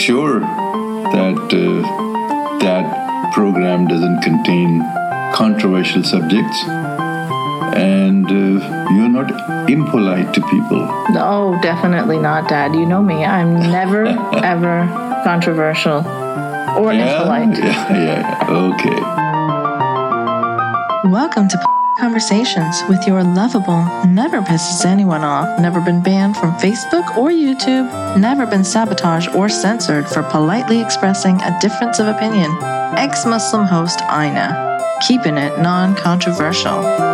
sure that uh, that program doesn't contain controversial subjects and uh, you're not impolite to people. No, definitely not, Dad. You know me. I'm never, ever controversial or Yeah, impolite. yeah, yeah. Okay. Welcome to Conversations with your lovable, never pisses anyone off, never been banned from Facebook or YouTube, never been sabotaged or censored for politely expressing a difference of opinion. Ex Muslim host Eiynah, keeping it non controversial.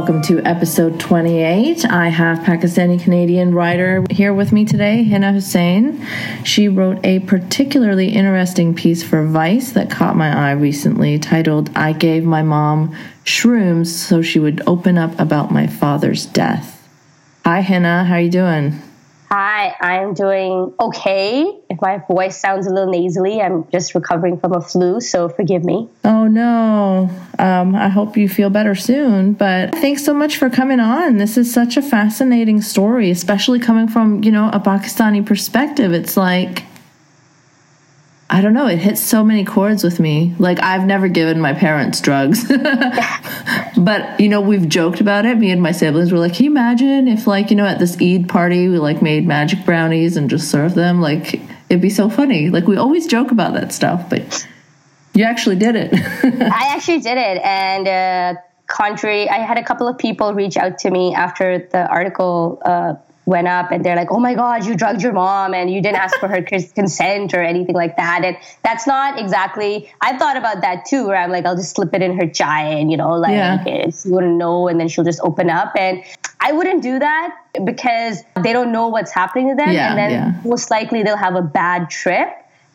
Welcome to episode 28. I have Pakistani Canadian writer here with me today, Hina Hussein. She wrote a particularly interesting piece for Vice that caught my eye recently titled I Gave My Mom Shrooms So She Would Open Up About My Father's Death. Hi, Hina. How are you doing? Hi, I'm doing okay. If my voice sounds a little nasally, I'm just recovering from a flu, so forgive me. Oh no. Um, I hope you feel better soon. But thanks so much for coming on. This is such a fascinating story, especially coming from, you know, a Pakistani perspective. It's like I don't know, it hits so many chords with me. Like I've never given my parents drugs. but, you know, we've joked about it. Me and my siblings were like, Can you imagine if like, you know, at this Eid party we like made magic brownies and just served them? Like it'd be so funny. Like we always joke about that stuff, but you actually did it. I actually did it, and uh, contrary, I had a couple of people reach out to me after the article uh, went up, and they're like, "Oh my God, you drugged your mom, and you didn't ask for her consent or anything like that." And that's not exactly. I thought about that too, where I'm like, I'll just slip it in her chai, and you know, like Yeah. she wouldn't know, and then she'll just open up, and I wouldn't do that because they don't know what's happening to them, Yeah, and then yeah. most likely they'll have a bad trip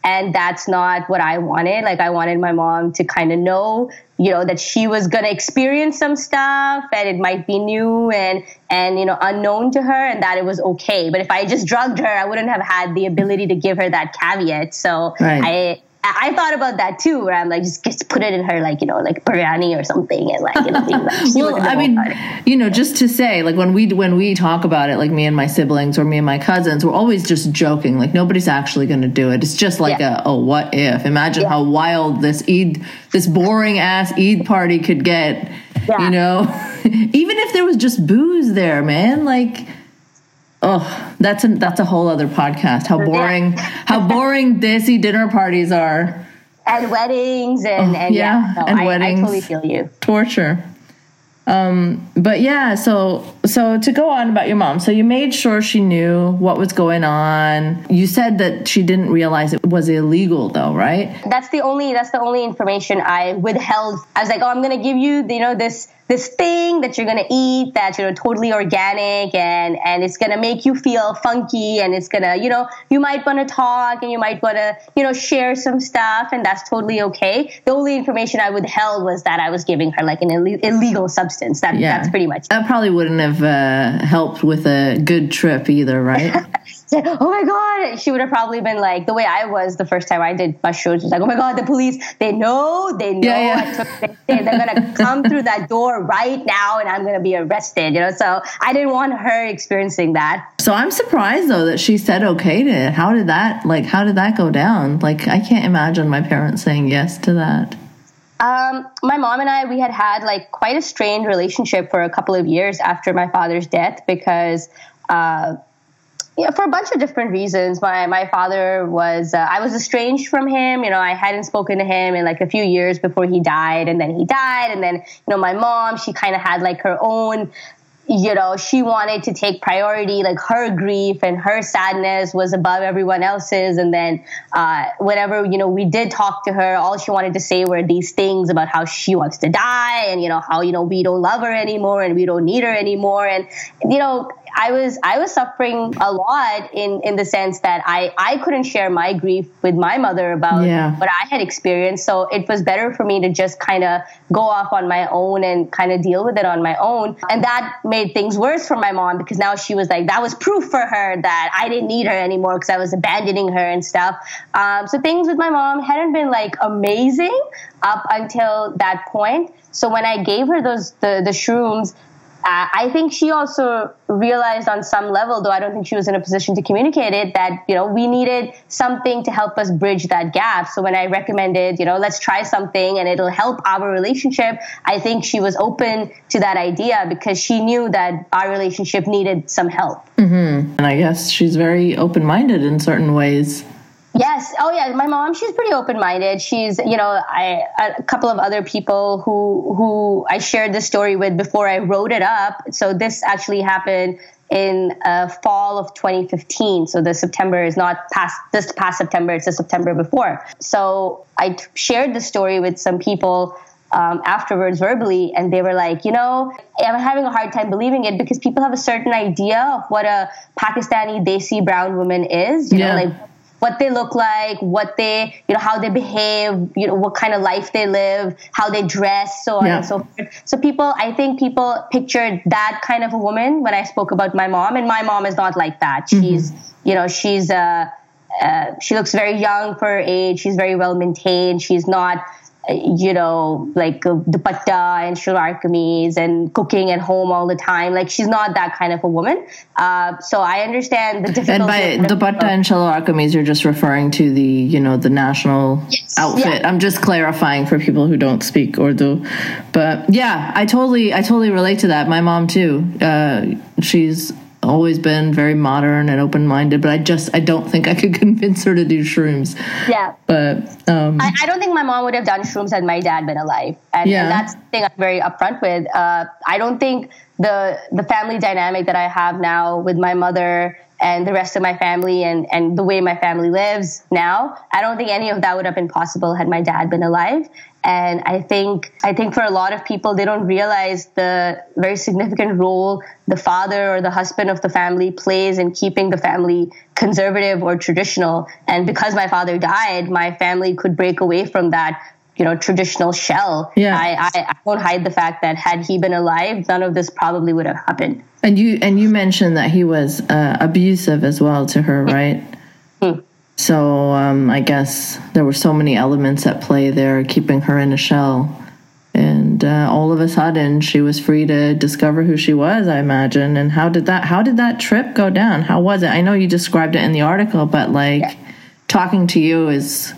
and that's not what I wanted. Like I wanted my mom to kind of know, you know, that she was gonna experience some stuff and it might be new and and you know unknown to her, and that it was okay. But if I just drugged her, I wouldn't have had the ability to give her that caveat. So Right. I. I thought about that too, where I'm like, just, just put it in her, like you know, like biryani or something, and like, you know, like, well, I mean, you know, just to say, like when we when we talk about it, like me and my siblings or me and my cousins, we're always just joking. Like nobody's actually going to do it. It's just like Yeah. a oh, what if? Imagine Yeah. how wild this Eid, this boring ass Eid party could get. Yeah. You know, even if there was just booze there, man, like. Oh, that's a that's a whole other podcast. How boring, how boring desi dinner parties are. and weddings and, and Oh, yeah, yeah, no, and I, weddings. I totally feel you. torture um but yeah so so to go on about your mom so you made sure she knew what was going on you said that she didn't realize it was illegal though right that's the only that's the only information I withheld. I was like, oh, I'm gonna give you, you know, this this thing that you're gonna eat that's you know totally organic and and it's gonna make you feel funky and it's gonna you know you might want to talk and you might want to you know share some stuff and that's totally okay. The only information I withheld was that I was giving her like an Ill- illegal substance. That yeah that's pretty much. that probably wouldn't have uh, helped with a good trip either right said, "Oh my god!" She would have probably been like the way I was the first time I did mushrooms. Was like, "Oh my god, the police! They know, they know Yeah, yeah. I took thing. They're gonna come through that door right now, and I'm gonna be arrested." You know, so I didn't want her experiencing that. so i'm surprised though that she said okay to it how did that like how did that go down like i can't imagine my parents saying yes to that Um, my mom and I, we had had like quite a strained relationship for a couple of years after my father's death because, uh, yeah, for a bunch of different reasons. My my father was uh, I was estranged from him. You know, I hadn't spoken to him in like a few years before he died, and then he died, and then you know my mom she kind of had like her own you know, she wanted to take priority, like her grief and her sadness was above everyone else's. And then, uh, whenever, you know, we did talk to her, all she wanted to say were these things about how she wants to die and, you know, how, you know, we don't love her anymore and we don't need her anymore. And, you know, I was I was suffering a lot in in the sense that I I couldn't share my grief with my mother about Yeah. what I had experienced. So it was better for me to just kind of go off on my own and kind of deal with it on my own. And that made things worse for my mom because now she was like that was proof for her that I didn't need her anymore because I was abandoning her and stuff. Um, so things with my mom hadn't been like amazing up until that point. So when I gave her those the the shrooms. Uh, I think she also realized on some level, though I don't think she was in a position to communicate it, that you know we needed something to help us bridge that gap. So when I recommended, you know, let's try something and it'll help our relationship, I think she was open to that idea because she knew that our relationship needed some help. Mm-hmm. And I guess she's very open-minded in certain ways. Yes. Oh, yeah. My mom, she's pretty open-minded. She's, you know, I a couple of other people who who I shared this story with before I wrote it up. So this actually happened in uh, fall of 2015. So the September is not past this past September. It's the September before. So I shared the story with some people. Um, afterwards verbally and they were like you know i'm having a hard time believing it because people have a certain idea of what a pakistani desi brown woman is you yeah. know like what they look like, what they, you know, how they behave, you know, what kind of life they live, how they dress, so on yeah. and so forth. So people, I think people pictured that kind of a woman when I spoke about my mom, and my mom is not like that. Mm-hmm. She's, you know, she's, uh, uh, she looks very young for her age. She's very well maintained. She's not, you know, like uh, dupatta and shalwar kameez and cooking at home all the time. Like she's not that kind of a woman. Uh, so I understand the difficulty. And by dupatta and shalwar kameez, you're just referring to the, you know, the national yes. outfit. Yeah. I'm just clarifying for people who don't speak Urdu. But yeah, I totally, I totally relate to that. My mom too. Uh, she's always been very modern and open minded, but I just I don't think I could convince her to do shrooms. Yeah, but um, I, I, don't think my mom would have done shrooms had my dad been alive, and, yeah. and that's the thing I'm very upfront with. Uh, I don't think the the family dynamic that I have now with my mother and the rest of my family and, and the way my family lives now, I don't think any of that would have been possible had my dad been alive. And I think I think for a lot of people, they don't realize the very significant role the father or the husband of the family plays in keeping the family conservative or traditional. And because my father died, my family could break away from that you know traditional shell. Yeah. I, I, I won't hide the fact that had he been alive, none of this probably would have happened. And you and you mentioned that he was uh, abusive as well to her, right? So um, I guess there were so many elements at play there, keeping her in a shell. And uh, all of a sudden, she was free to discover who she was. I imagine. And how did that? How did that trip go down? How was it? I know you described it in the article, but like yeah. talking to you is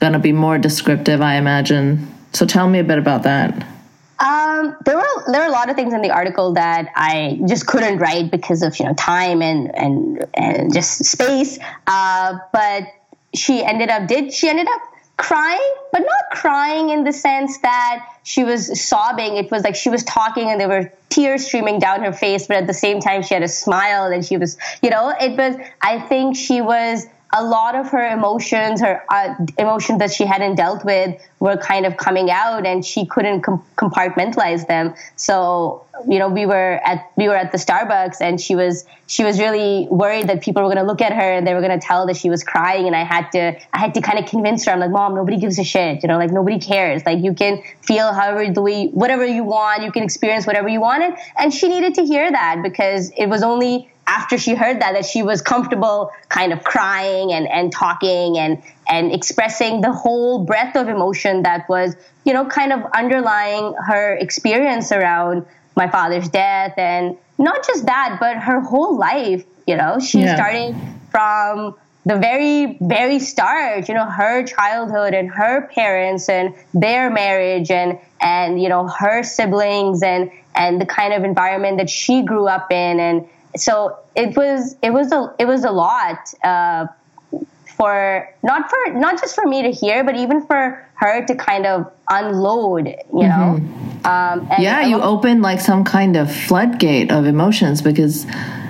going to be more descriptive, I imagine. So tell me a bit about that. Um, there were there were a lot of things in the article that I just couldn't write because of you know time and and and just space. Uh, but she ended up did she ended up crying, but not crying in the sense that she was sobbing. It was like she was talking and there were tears streaming down her face, but at the same time she had a smile and she was you know it was. I think she was a lot of her emotions, her uh, emotions that she hadn't dealt with, were kind of coming out, and she couldn't com- compartmentalize them. So, you know, we were at we were at the Starbucks, and she was she was really worried that people were going to look at her and they were going to tell that she was crying, and I had to I had to kind of convince her. I'm like, Mom, nobody gives a shit. You know, like nobody cares. Like you can feel however the way whatever you want, you can experience whatever you wanted, and she needed to hear that because it was only after she heard that that she was comfortable kind of crying and, and talking and and expressing the whole breadth of emotion that was you know kind of underlying her experience around my father's death and not just that but her whole life you know she yeah. starting from the very very start you know her childhood and her parents and their marriage and and you know her siblings and and the kind of environment that she grew up in and so it was it was a it was a lot uh, for not for not just for me to hear, but even for her to kind of unload. You know. Mm-hmm. Um, yeah, you opened like some kind of floodgate of emotions because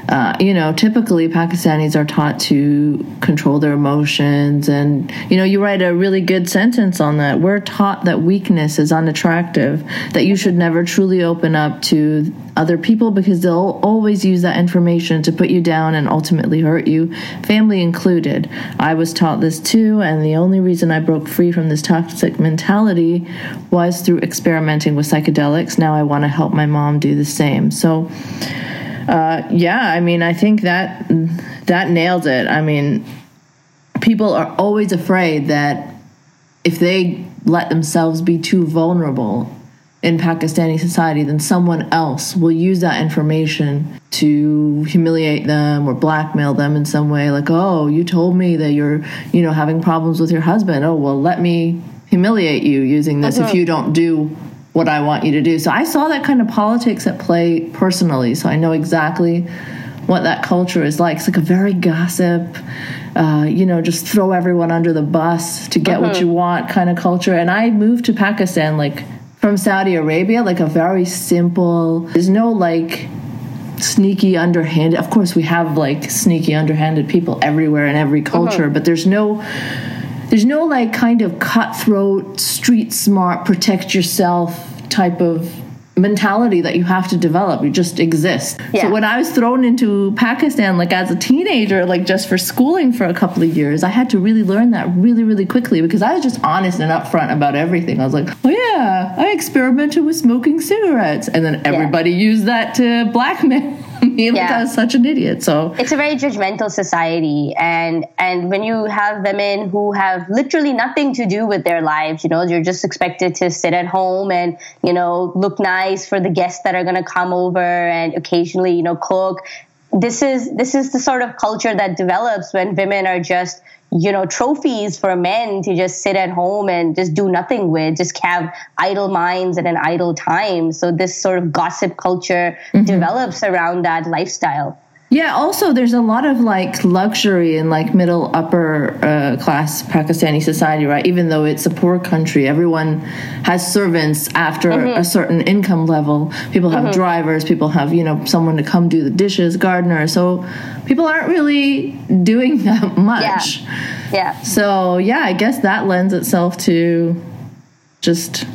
uh, you know, typically Pakistanis are taught to control their emotions. And, you know, you write a really good sentence on that. We're taught that weakness is unattractive, that you should never truly open up to other people because they'll always use that information to put you down and ultimately hurt you, family included. I was taught this too, and the only reason I broke free from this toxic mentality was through experimenting with psychedelics. Now I want to help my mom do the same. So, uh, yeah, I mean, I think that that nails it. I mean, people are always afraid that if they let themselves be too vulnerable, in Pakistani society, then someone else will use that information to humiliate them or blackmail them in some way. Like, oh, you told me that you're, you know, having problems with your husband. Oh, well, let me humiliate you using this if you don't do what I want you to do. So I saw that kind of politics at play personally. So I know exactly what that culture is like. It's like a very gossip, uh, you know, just throw everyone under the bus to get what you want kind of culture. And I moved to Pakistan like from Saudi Arabia, like a very simple, there's no like sneaky underhanded of course we have like sneaky underhanded people everywhere in every culture but there's no there's no like kind of cutthroat street smart protect yourself type of mentality that you have to develop. You just exist. Yeah. so when i was thrown into pakistan like as a teenager like just for schooling for a couple of years i had to really learn that really really quickly because i was just honest and upfront about everything. I was like oh yeah i experimented with smoking cigarettes. And then everybody used that to blackmail me like Yeah. i was such an idiot so it's a very judgmental society and and when you have women who have literally nothing to do with their lives you know you're just expected to sit at home and you know look nice for the guests that are going to come over and occasionally you know cook this is this is the sort of culture that develops when women are just you know trophies for men to just sit at home and just do nothing with just have idle minds and an idle time. So this sort of gossip culture mm-hmm. develops around that lifestyle Yeah, also there's a lot of like luxury in like middle upper uh, class Pakistani society, right? Even though it's a poor country, everyone has servants after a certain income level. People have drivers, people have, you know, someone to come do the dishes, gardener. So people aren't really doing that much. Yeah. yeah So, yeah, I guess that lends itself to just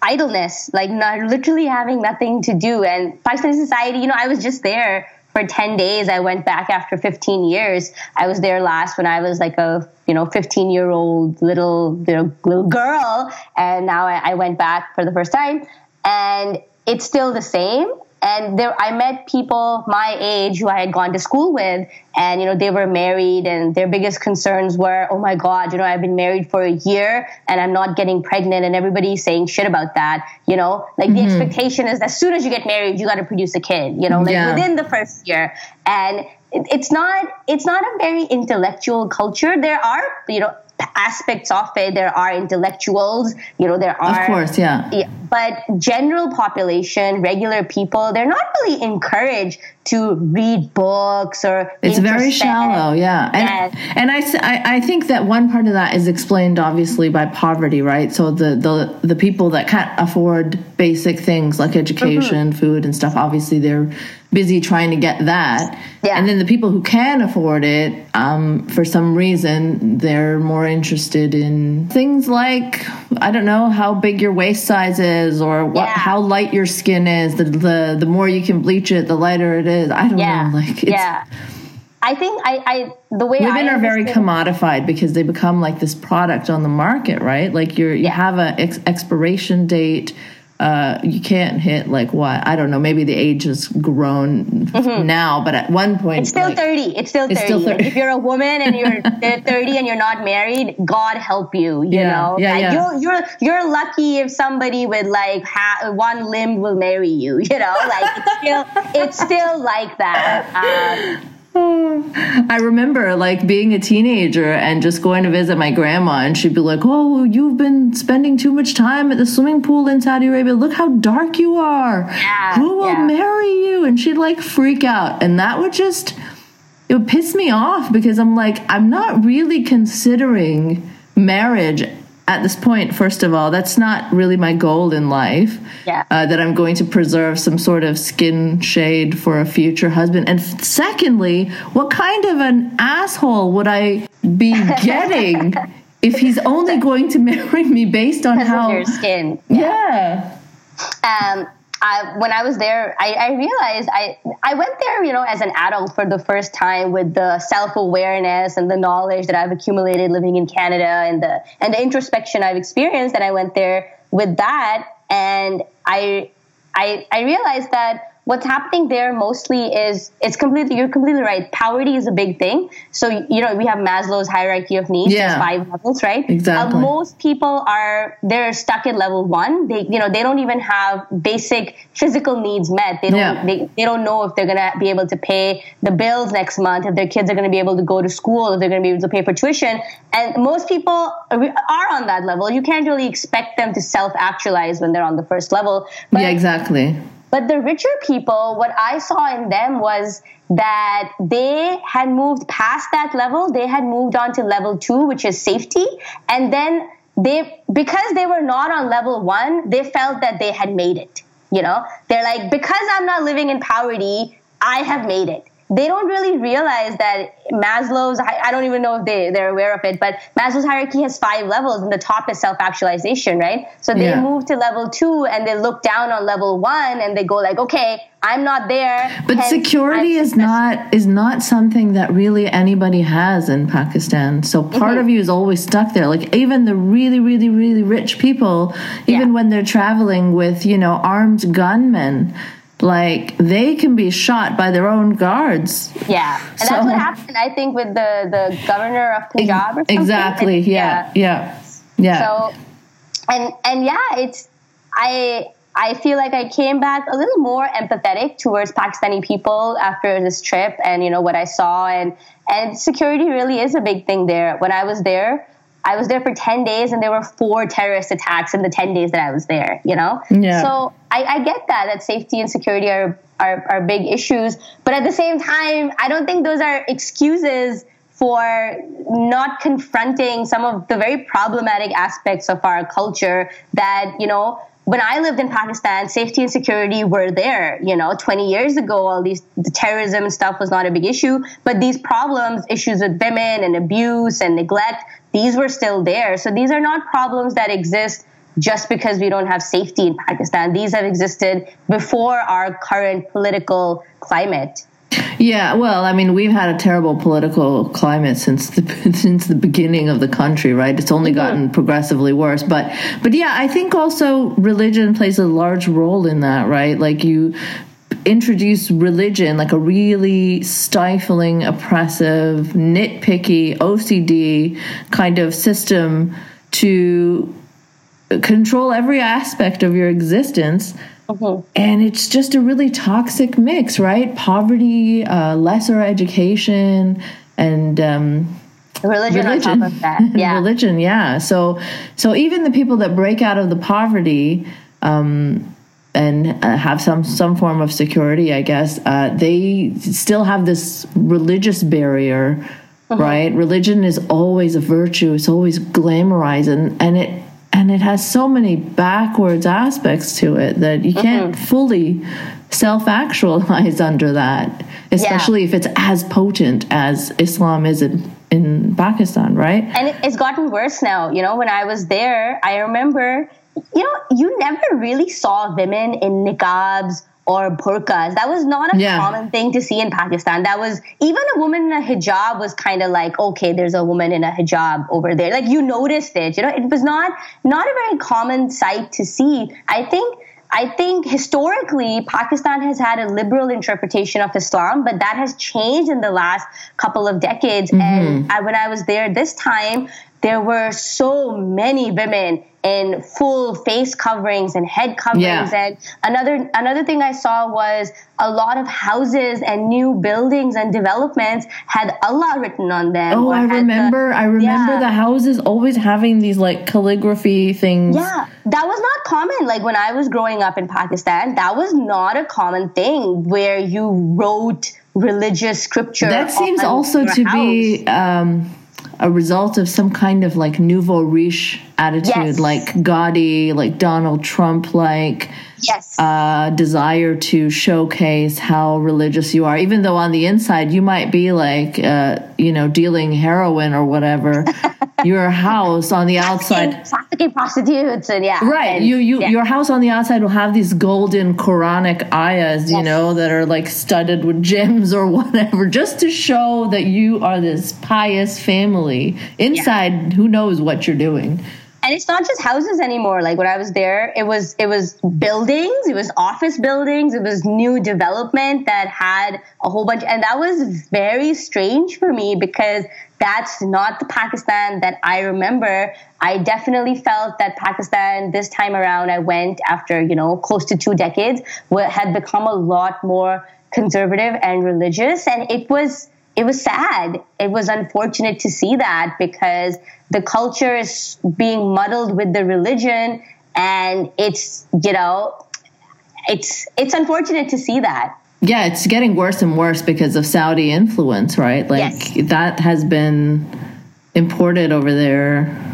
idleness, like not literally having nothing to do. And Pakistani society, you know, I was just there for 10 days. I went back after 15 years. I was there last when I was like a, you know, 15 year old little, little, girl. And now I, I went back for the first time and it's still the same. And there, I met people my age who I had gone to school with, and you know they were married, and their biggest concerns were, "Oh my God, you know I've been married for a year and I'm not getting pregnant," and everybody's saying shit about that. You know, like the mm-hmm. expectation is as soon as you get married, you got to produce a kid. You know, like Yeah. within the first year, and it's not it's not a very intellectual culture. There are you know aspects of it. There are intellectuals. You know, there are of course, yeah. yeah, but general population, regular people, they're not really encouraged to read books or It's very shallow, yeah. And Yes. and I, I think that one part of that is explained obviously by poverty, right? So the the the people that can't afford basic things like education, Mm-hmm. food, and stuff, obviously they're busy trying to get that. Yeah. And then the people who can afford it, um, for some reason, they're more interested in things like I don't know how big your waist size is or what Yeah. how light your skin is. The the the more you can bleach it, the lighter it is. I don't Yeah, know, like it's, yeah. I think I, I the way women I are very commodified because they become like this product on the market right like you're you Yeah. have a ex- expiration date uh, you can't hit like what I don't know. Maybe the age has grown now, but at one point, Mm-hmm. It's still like, 30. It's still 30. It's still 30. if you're a woman and you're 30 and you're not married, God help you, you Yeah, know? yeah, Like, yeah. You're, you're, you're lucky if somebody with like ha- one limb will marry you, you know? Like it's still, it's still like that. Um, I remember like being a teenager and just going to visit my grandma, and she'd be like, "Oh, you've been spending too much time at the swimming pool in Saudi Arabia. Look how dark you are. Yeah, Who will yeah. marry you?" And she'd like freak out, and that would just it would piss me off because I'm like, I'm not really considering marriage at this. First of all, that's not really my goal in life. Yeah. Uh, that I'm going to preserve some sort of skin shade for a future husband. And secondly, what kind of an asshole would I be getting if he's only going to marry me based on because how? your skin. Yeah. um, I, when I was there, I, I realized I I went there, you know, as an adult for the first time with the self awareness and the knowledge that I've accumulated living in Canada and the and the introspection I've experienced. And I went there with that, and I I I realized that what's happening there mostly is it's completely you're completely right. Poverty is a big thing. So you know we have Maslow's hierarchy of needs. Yeah. There's five levels, right? Exactly. Uh, most people are they're stuck at level one. They you know they don't even have basic physical needs met. They don't Yeah. they, they don't know if they're gonna be able to pay the bills next month, if their kids are gonna be able to go to school, if they're gonna be able to pay for tuition. And most people are on that level. You can't really expect them to self actualize when they're on the first level. But yeah, exactly. But the richer people, what I saw in them was that they had moved past that level. They had moved on to level two, which is safety. And then they, because they were not on level one, they felt that they had made it. You know, they're like, because I'm not living in poverty, I have made it. They don't really realize that Maslow's, I don't even know if they, they're aware of it, but Maslow's hierarchy has five levels and the top is self-actualization, right? So they Yeah. move to level two and they look down on level one and they go like, okay, I'm not there. But security I'm is not is not something that really anybody has in Pakistan. So part Mhm. of you is always stuck there. Like even the really, really, really rich people, even Yeah. when they're traveling with you know armed gunmen, like they can be shot by their own guards. Yeah, and So- that's what happened. I think with the the governor of Punjab. Or something. Exactly. Yeah. Yeah. Yeah. So, and and yeah, it's I I feel like I came back a little more empathetic towards Pakistani people after this trip, and you know what I saw, and and security really is a big thing there. When I was there. I was there for 10 days and there were four terrorist attacks in the 10 days that I was there, you know? Yeah. So I, I get that, that safety and security are, are, are big issues. But at the same time, I don't think those are excuses for not confronting some of the very problematic aspects of our culture that, you know, when I lived in Pakistan, safety and security were there. You know, 20 years ago, all these the terrorism and stuff was not a big issue, but these problems, issues with women and abuse and neglect, these were still there. So these are not problems that exist just because we don't have safety in Pakistan. These have existed before our current political climate. Yeah, well, I mean, we've had a terrible political climate since the since the beginning of the country, right? It's only gotten mm-hmm. progressively worse, but but yeah, I think also religion plays a large role in that, right? Like you introduce religion like a really stifling, oppressive, nitpicky, OCD kind of system to control every aspect of your existence. And it's just a really toxic mix, right? Poverty, uh, lesser education, and um, Religion, religion. on top of that. Yeah. religion, yeah. So, so even the people that break out of the poverty um, and uh, have some some form of security, I guess, uh, they still have this religious barrier, right? Religion is always a virtue; it's always glamorized, and and it and it has so many backwards aspects to it that you can't fully self actualize under that, especially if it's as potent as Islam is in, in Pakistan, right? and it's gotten worse now. You know, when I was there, I remember, you know, you never really saw women in niqabs or burqas. That was not a Yeah. common thing to see in Pakistan. That was even a woman in a hijab was kind of like, okay, there's a woman in a hijab over there. Like you noticed it. You know, it was not not a very common sight to see. I think. I think historically, Pakistan has had a liberal interpretation of Islam, but that has changed in the last couple of decades. And mm-hmm. I, when I was there this time, there were so many women in full face coverings and head coverings. Yeah. And another another thing I saw was a lot of houses and new buildings and developments had Allah written on them. Oh, I had the- remember. I remember Yeah. the houses always having these like calligraphy things. Yeah, that was not common. Like when I was growing up in Pakistan, that was not a common thing where you wrote religious scripture. That seems also to house. be um, a result of some kind of like nouveau riche attitude, Yes. like gaudy, like Donald Trump, like yes. uh, desire to showcase how religious you are, even though on the inside you might be like, uh, you know, dealing heroin or whatever. Your house on the outside. trafficking prostitutes and yeah. Right. and- You you yeah. your house on the outside will have these golden Quranic ayahs, you Yes. know, that are like studded with gems or whatever, just to show that you are this pious family. Inside, who knows what you're doing. And it's not just houses anymore. Like when i was there it was it was buildings it was office buildings it was new development that had a whole bunch and that was very strange for me because that's not the pakistan that i remember. I definitely felt that pakistan this time around i went after you know close to two decades had become a lot more conservative and religious. And it was it was sad. It was unfortunate to see that because the culture is being muddled with the religion and it's, you know, it's it's unfortunate to see that. Yeah, it's getting worse and worse because of Saudi influence, right? Like yes. that has been imported over there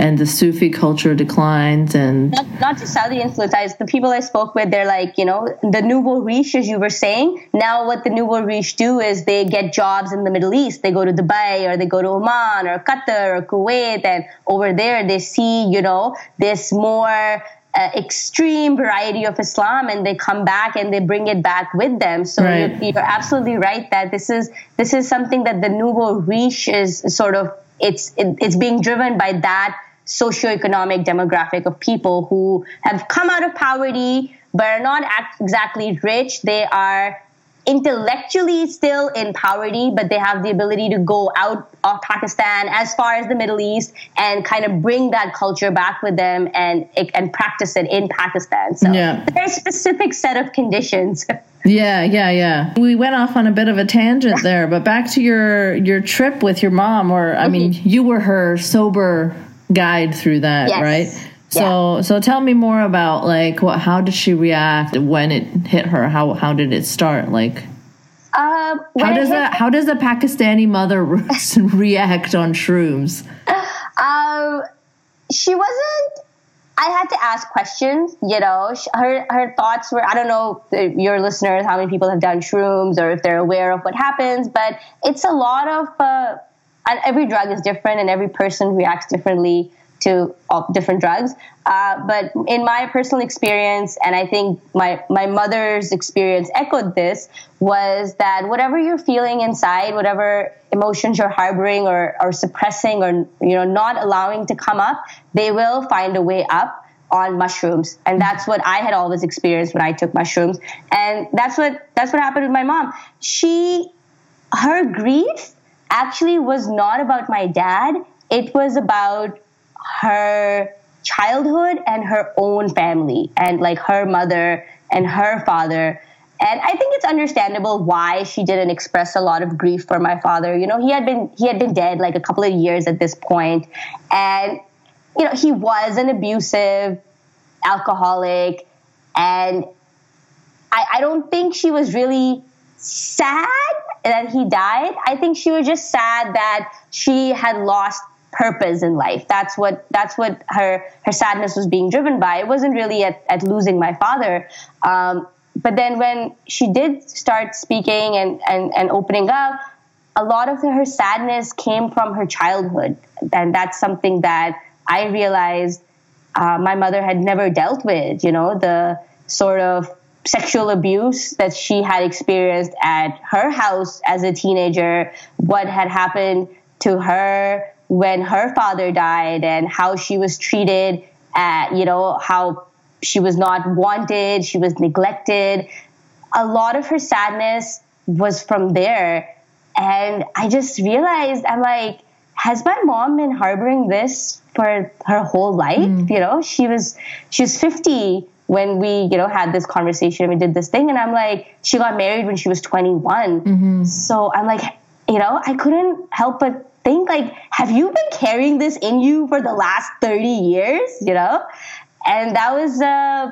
and the Sufi culture declines and not, not just Saudi influence. I, the people I spoke with, they're like, you know, the nouveau riche, as you were saying. Now, what the nouveau riche do is they get jobs in the Middle East. They go to Dubai or they go to Oman or Qatar or Kuwait, and over there they see, you know, this more. Uh, extreme variety of Islam, and they come back and they bring it back with them. So right. you're, you're, absolutely right that this is this is something that the nouveau riche is sort of it's it, it's being driven by that socioeconomic demographic of people who have come out of poverty but are not exactly rich. They are intellectually still in poverty, but they have the ability to go out of Pakistan as far as the Middle East and kind of bring that culture back with them and and practice it in Pakistan. So yeah. a very specific set of conditions. Yeah, yeah, yeah. We went off on a bit of a tangent there, but back to your your trip with your mom or I mm-hmm. mean, you were her sober guide through that, yes. right? So yeah. so tell me more about like what how did she react when it hit her? How how did it start? Like uh, how does a how does a Pakistani mother react on shrooms? Um, she wasn't. I had to ask questions. You know, her her thoughts were. I don't know your listeners how many people have done shrooms or if they're aware of what happens, but it's a lot of. Uh, and every drug is different and every person reacts differently to different drugs. Uh, but in my personal experience, and I think my, my mother's experience echoed this, was that whatever you're feeling inside, whatever emotions you're harboring or, or suppressing or you know not allowing to come up, they will find a way up on mushrooms. And that's what I had always experienced when I took mushrooms. And that's what that's what happened with my mom. She her grief actually was not about my dad. It was about her childhood and her own family and like her mother and her father. And I think it's understandable why she didn't express a lot of grief for my father. You know, he had been he had been dead like a couple of years at this point, and you know he was an abusive alcoholic, and I, I don't think she was really sad that he died. I think she was just sad that she had lost purpose in life. That's what that's what her her sadness was being driven by. It wasn't really at, at losing my father. Um, but then when she did start speaking and, and, and opening up, a lot of her sadness came from her childhood. And that's something that I realized uh, my mother had never dealt with, you know, the sort of sexual abuse that she had experienced at her house as a teenager, what had happened to her when her father died, and how she was treated at, you know, how she was not wanted, she was neglected. A lot of her sadness was from there. And I just realized, I'm like, has my mom been harboring this for her whole life? Mm. You know, she was, she was 50 when we, you know, had this conversation and we did this thing. And I'm like, she got married when she was 21. Mm-hmm. So I'm like, you know, I couldn't help but think like, have you been carrying this in you for the last 30 years? You know? And that was, uh,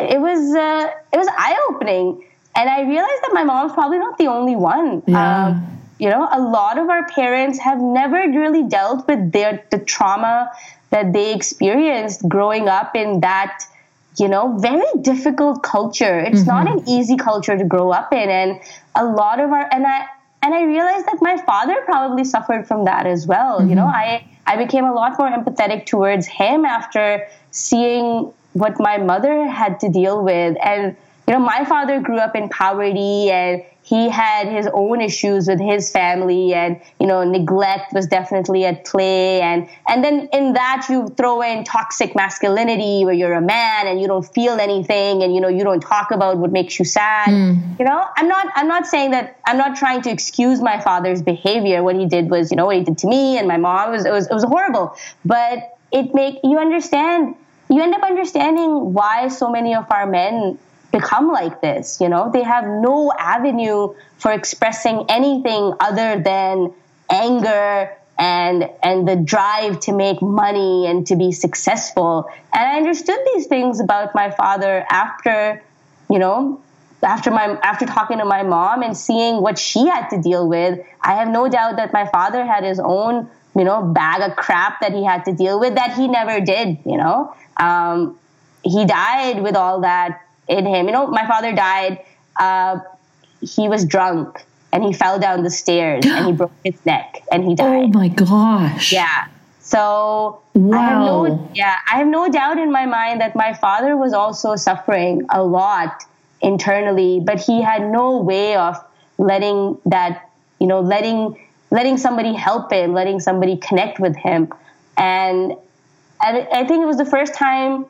it was, uh, it was eye opening. And I realized that my mom's probably not the only one. Yeah. Um, you know, a lot of our parents have never really dealt with their the trauma that they experienced growing up in that you know very difficult culture it's mm-hmm. not an easy culture to grow up in and a lot of our and i and i realized that my father probably suffered from that as well mm-hmm. you know mm-hmm. i i became a lot more empathetic towards him after seeing what my mother had to deal with and you know my father grew up in poverty and he had his own issues with his family and you know neglect was definitely at play. And and then in that you throw in toxic masculinity where you're a man and you don't feel anything and you know you don't talk about what makes you sad. Mm. you know i'm not i'm not saying that i'm not trying to excuse my father's behavior. What he did was you know what he did to me and my mom it was it was, it was horrible. But it make you understand you end up understanding why so many of our men become like this. You know, they have no avenue for expressing anything other than anger and and the drive to make money and to be successful. And I understood these things about my father after, you know, after my after talking to my mom and seeing what she had to deal with. I have no doubt that my father had his own, you know, bag of crap that he had to deal with that he never did. You know, um, he died with all that in him. You know, my father died. Uh, he was drunk and he fell down the stairs and he broke his neck and he died. Oh my gosh. Yeah. So wow. I have no yeah, I have no doubt in my mind that my father was also suffering a lot internally, but he had no way of letting that, you know, letting letting somebody help him, letting somebody connect with him. And I, I think it was the first time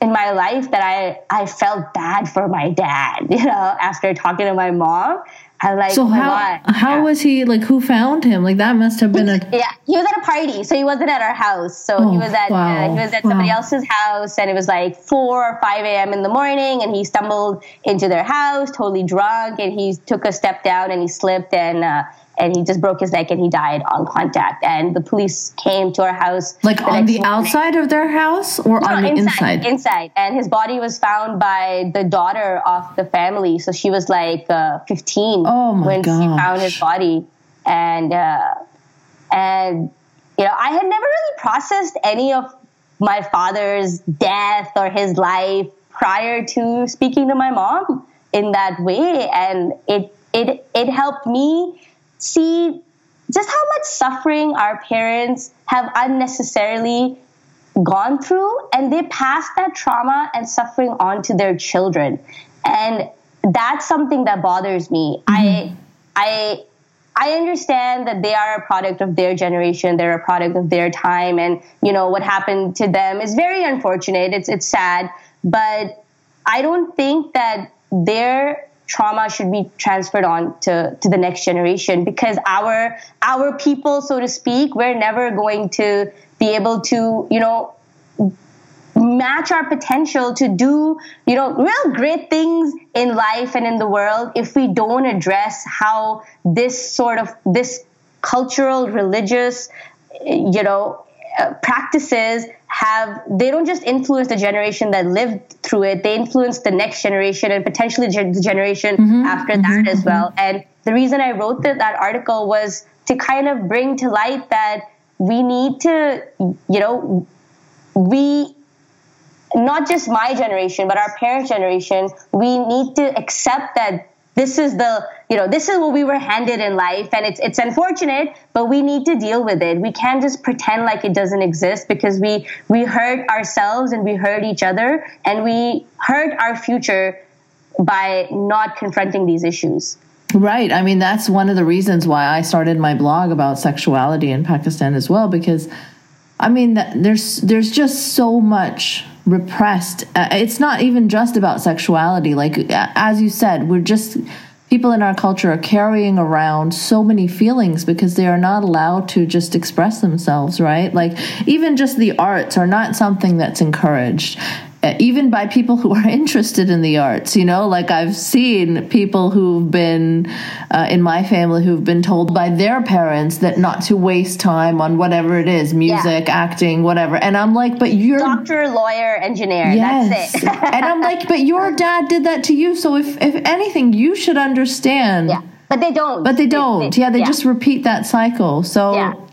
in my life that I I felt bad for my dad, you know, after talking to my mom. I like so how how yeah. was he like who found him like that must have been a yeah he was at a party so he wasn't at our house so oh, he was at wow. uh, he was at wow. somebody else's house and it was like four or five a.m. in the morning and he stumbled into their house totally drunk and he took a step down and he slipped and uh, and he just broke his neck and he died on contact. And the police came to our house. Like the on the outside of their house or no, on the inside, inside? Inside. And his body was found by the daughter of the family. So she was like uh, 15 oh when gosh. she found his body. And, uh, and, you know, I had never really processed any of my father's death or his life prior to speaking to my mom in that way. And it, it, it helped me see just how much suffering our parents have unnecessarily gone through and they pass that trauma and suffering on to their children. And that's something that bothers me. Mm-hmm. i i i understand that they are a product of their generation they're a product of their time and you know what happened to them is very unfortunate. It's it's sad. But i don't think that their trauma should be transferred on to, to the next generation because our our people so to speak we're never going to be able to you know match our potential to do you know real great things in life and in the world if we don't address how this sort of this cultural religious you know practices have they don't just influence the generation that lived through it they influence the next generation and potentially the generation mm-hmm, after mm-hmm, that as mm-hmm. well and the reason i wrote that article was to kind of bring to light that we need to you know we not just my generation but our parents generation we need to accept that this is the you know this is what we were handed in life and it's it's unfortunate but we need to deal with it we can't just pretend like it doesn't exist because we we hurt ourselves and we hurt each other and we hurt our future by not confronting these issues Right. I mean, that's one of the reasons why I started my blog about sexuality in Pakistan as well, because I mean, there's there's just so much repressed. Uh, it's not even just about sexuality. Like as you said, we're just people in our culture are carrying around so many feelings because they are not allowed to just express themselves, right? Like even just the arts are not something that's encouraged. Even by people who are interested in the arts you know? Like i've seen people who've been uh, in my family who've been told by their parents that not to waste time on whatever it is music yeah. acting whatever. And i'm like but you're doctor lawyer engineer yes. that's it. And i'm like but your dad did that to you so if if anything you should understand. Yeah. But they don't. But they don't. they, they, yeah they yeah. just repeat that cycle. So yeah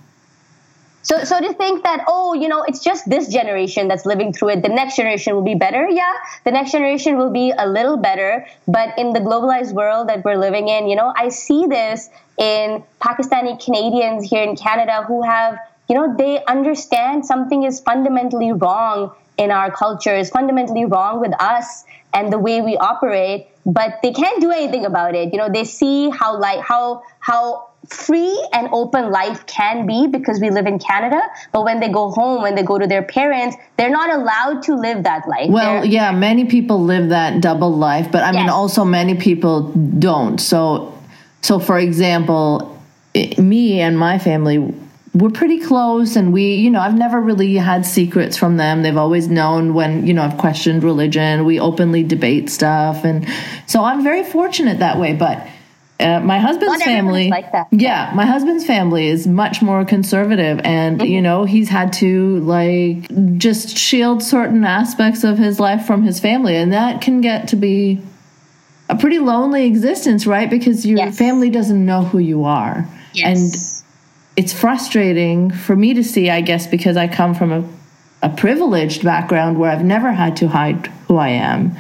so, so to think that, oh, you know, it's just this generation that's living through it. The next generation will be better. Yeah, the next generation will be a little better. But in the globalized world that we're living in, you know, I see this in Pakistani Canadians here in Canada who have, you know, they understand something is fundamentally wrong in our culture, is fundamentally wrong with us and the way we operate. but they can't do anything about it. You know, they see how like how how free and open life can be because we live in Canada. But when they go home, when they go to their parents, they're not allowed to live that life. Well, They're- yeah, many people live that double life, but I mean, also many people don't. So, so for example, i- me and my family, we're pretty close, and we, you know, I've never really had secrets from them. They've always known when, you know, I've questioned religion. We openly debate stuff, and so I'm very fortunate that way. But uh, my husband's Not family, like that. yeah, my husband's family is much more conservative, and Mm-hmm. you know he's had to like just shield certain aspects of his life from his family, and that can get to be a pretty lonely existence, right? Because your Yes. family doesn't know who you are, and it's frustrating for me to see, I guess, because I come from a, a privileged background where I've never had to hide who I am.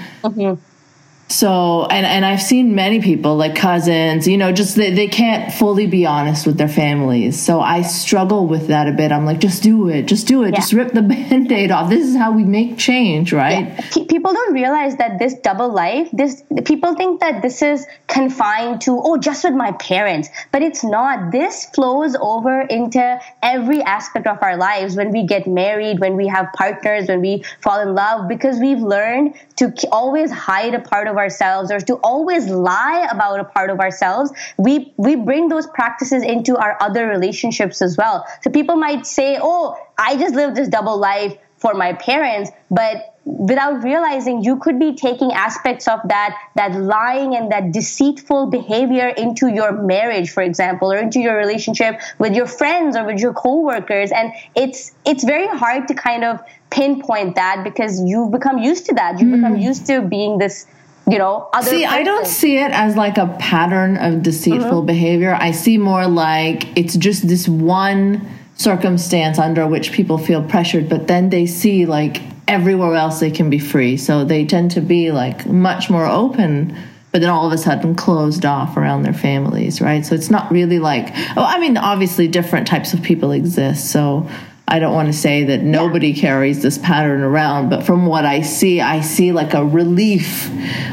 So, and, and I've seen many people, like cousins, you know, just they, they can't fully be honest with their families. So I struggle with that a bit. I'm like, just do it, just do it, Yeah. just rip the band aid off. This is how we make change, right? Pe- people don't realize that this double life this people think that this is confined to oh just with my parents but it's not this flows over into every aspect of our lives when we get married when we have partners when we fall in love because we've learned to always hide a part of ourselves or to always lie about a part of ourselves we we bring those practices into our other relationships as well. So people might say oh i just live this double life for my parents but without realizing you could be taking aspects of that that lying and that deceitful behavior into your marriage for example or into your relationship with your friends or with your coworkers. And it's it's very hard to kind of pinpoint that because you've become used to that. You've become mm. used to being this you know other See, I don't see it as like a pattern of deceitful mm-hmm. behavior. I see more like it's just this one circumstance under which people feel pressured, but then they see like everywhere else they can be free. So they tend to be like much more open, but then all of a sudden closed off around their families, right? So it's not really like, oh, I mean, obviously different types of people exist. So I don't want to say that nobody carries this pattern around, but from what I see, I see like a relief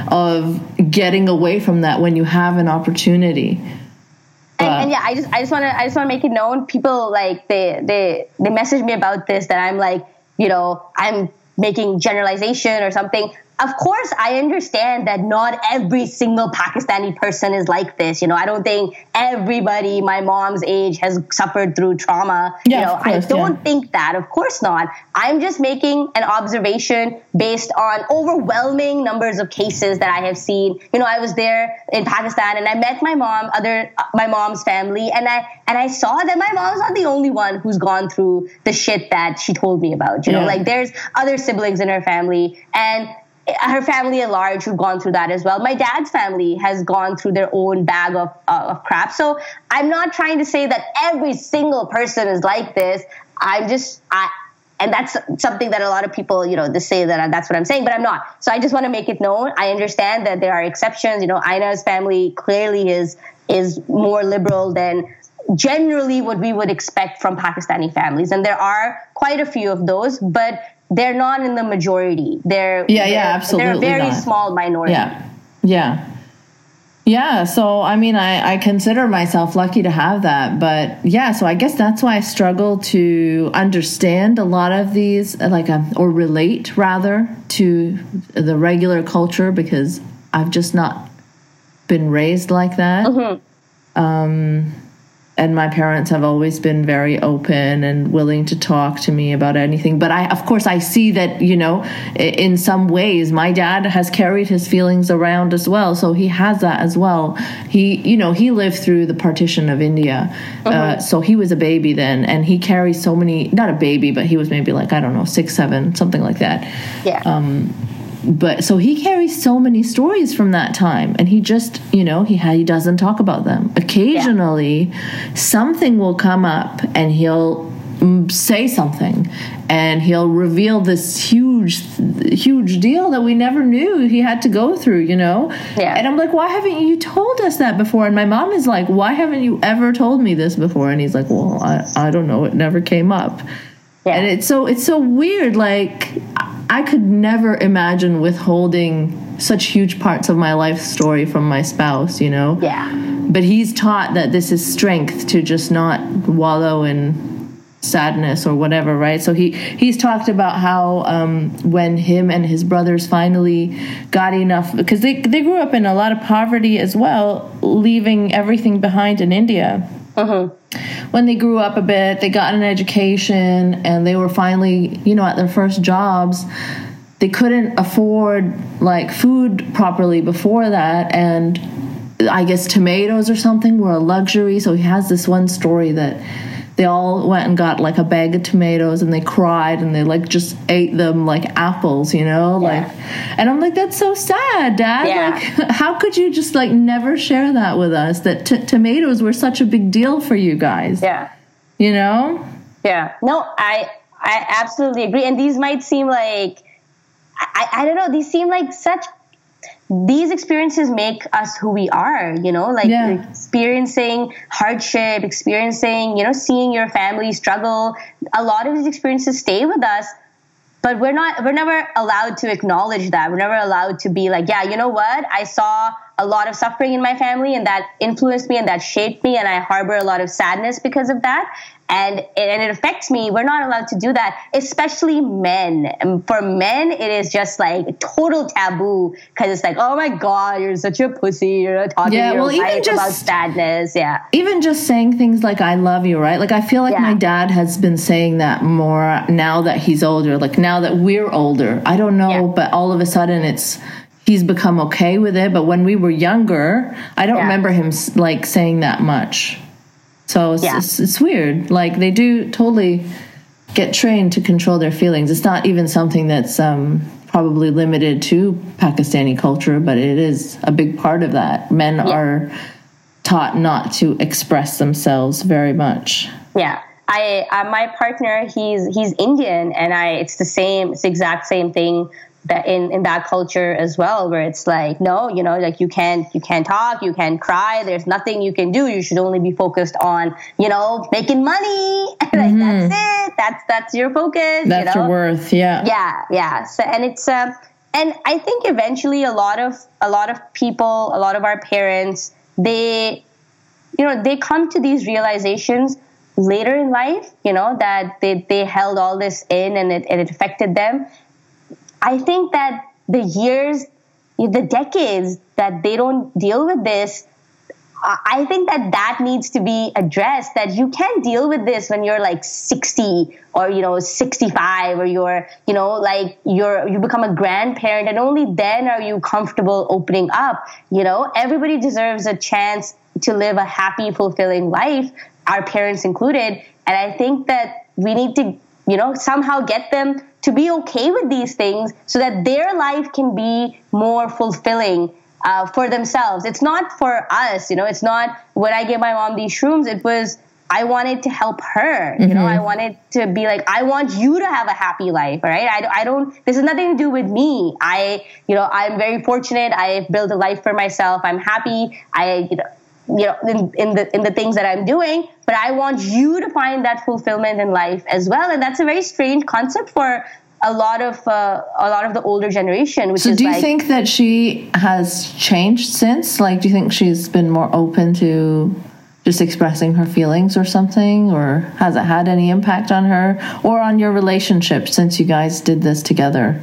of getting away from that when you have an opportunity. and, uh, and yeah, I just I just want to I just want to make it known. People like they they they message me about this that I'm like you know I'm making generalization or something. Of course, I understand that not every single Pakistani person is like this. You know, I don't think everybody my mom's age has suffered through trauma. Yeah, you know, course, I don't yeah. think that. Of course not. I'm just making an observation based on overwhelming numbers of cases that I have seen. You know, I was there in Pakistan and I met my mom, other uh, my mom's family, and I and I saw that my mom's not the only one who's gone through the shit that she told me about. You know, like there's other siblings in her family and her family at large who've gone through that as well. My dad's family has gone through their own bag of, uh, of crap. So I'm not trying to say that every single person is like this. I'm just, I, and that's something that a lot of people, you know, they say that that's what I'm saying, but I'm not. So I just want to make it known. I understand that there are exceptions. You know, Eiynah's family clearly is is more liberal than generally what we would expect from Pakistani families, and there are quite a few of those, but they're not in the majority. They're Yeah, yeah, they're- absolutely They're a very not. small minority. Yeah. Yeah. Yeah, so I mean, I, I consider myself lucky to have that. But yeah, so I guess that's why I struggle to understand a lot of these, like, um, or relate rather to the regular culture because I've just not been raised like that. Um, and my parents have always been very open and willing to talk to me about anything. But i of course i see that you know in some ways my dad has carried his feelings around as well. So he has that as well. He you know he lived through the partition of india. Uh, so he was a baby then and he carries so many not a baby but he was maybe like i don't know six seven something like that. Yeah. Um, but so he carries so many stories from that time and he just you know he he doesn't talk about them. Occasionally something will come up and he'll mm, say something and he'll reveal this huge huge deal that we never knew he had to go through you know? Yeah. and i'm like why haven't you told us that before? And my mom is like why haven't you ever told me this before? And he's like well i, I don't know. It never came up. Yeah. and it's so it's so weird like I- could never imagine withholding such huge parts of my life story from my spouse, you know? Yeah. But he's taught that this is strength to just not wallow in sadness or whatever, right? So he he's talked about how um, when him and his brothers finally got enough because they they grew up in a lot of poverty as well, leaving everything behind in India. When they grew up a bit, they got an education and they were finally, you know, at their first jobs. They couldn't afford like food properly before that and I guess tomatoes or something were a luxury. So he has this one story that they all went and got like a bag of tomatoes and they cried and they like just ate them like apples, you know? Like and I'm like that's so sad, dad. Yeah. Like how could you just like never share that with us that t- tomatoes were such a big deal for you guys, Yeah. you know? Yeah. No, I I absolutely agree. And these might seem like I, I don't know, these seem like such these experiences make us who we are, you know, like Yeah. experiencing hardship, experiencing, you know, seeing your family struggle. A lot of these experiences stay with us, but we're not we're never allowed to acknowledge that. We're never allowed to be like, yeah, you know what? I saw a lot of suffering in my family and that influenced me and that shaped me and I harbor a lot of sadness because of that. And it, and it affects me. We're not allowed to do that, especially men. And for men, it is just like total taboo because it's like, oh my god, you're such a pussy. You're not talking Yeah, well, even wife about sadness. Yeah, even just saying things like I love you, right? Like I feel like Yeah. my dad has been saying that more now that he's older, like now that we're older. I don't know, Yeah. but all of a sudden it's he's become okay with it, but when we were younger, I don't Yeah. remember him like saying that much. So it's, Yeah. it's, it's weird. Like they do totally get trained to control their feelings. It's not even something that's um, probably limited to Pakistani culture, but it is a big part of that. Men are taught not to express themselves very much. yeah. I uh, my partner, he's he's Indian, and I it's the same, it's the exact same thing that in in that culture as well, where it's like no, you know, like you can't you can't talk, you can't cry. There's nothing you can do. You should only be focused on you know making money. like that's it. That's that's your focus. Mm-hmm. That's you know? your worth, yeah. yeah yeah so and it's um and i think eventually a lot of a lot of people a lot of our parents they you know they come to these realizations later in life you know that they, they held all this in and it, and it affected them i think that the years the decades that they don't deal with this I think that that needs to be addressed. That you can't deal with this when you're like 60 or you know 65 or you're you know like you're you become a grandparent and only then are you comfortable opening up. You know everybody deserves a chance to live a happy, fulfilling life, our parents included. And I think that we need to you know somehow get them to be okay with these things so that their life can be more fulfilling uh, for themselves. It's not for us, you know. It's not when I gave my mom these shrooms. It was I wanted to help her. You know, I wanted to be like, I want you to have a happy life. right? I, I don't. This has nothing to do with me. I, you know, I'm very fortunate. I've built a life for myself. I'm happy. I, you know. You know, in, in the in the things that I'm doing, but I want you to find that fulfillment in life as well, and that's a very strange concept for a lot of uh, a lot of the older generation. Which So do you like, think that she has changed since? Like do you think she's been more open to just expressing her feelings or something or has it had any impact on her or on your relationship since you guys did this together?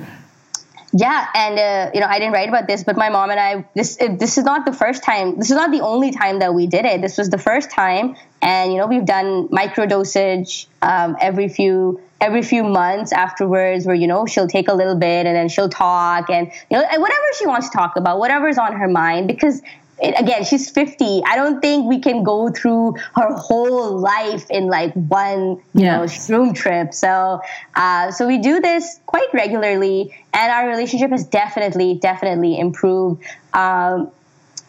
Yeah, and uh, you know, I didn't write about this, but my mom and I this uh, this is not the first time. This is not the only time that we did it. This was the first time, and you know, we've done micro dosage um, every few every few months afterwards, where you know she'll take a little bit and then she'll talk, and you know, whatever she wants to talk about, whatever's on her mind, because. Again, she's 50. I don't think we can go through her whole life in like one, you Yeah. know, room trip. So, uh, so we do this quite regularly, and our relationship has definitely, definitely improved. Um,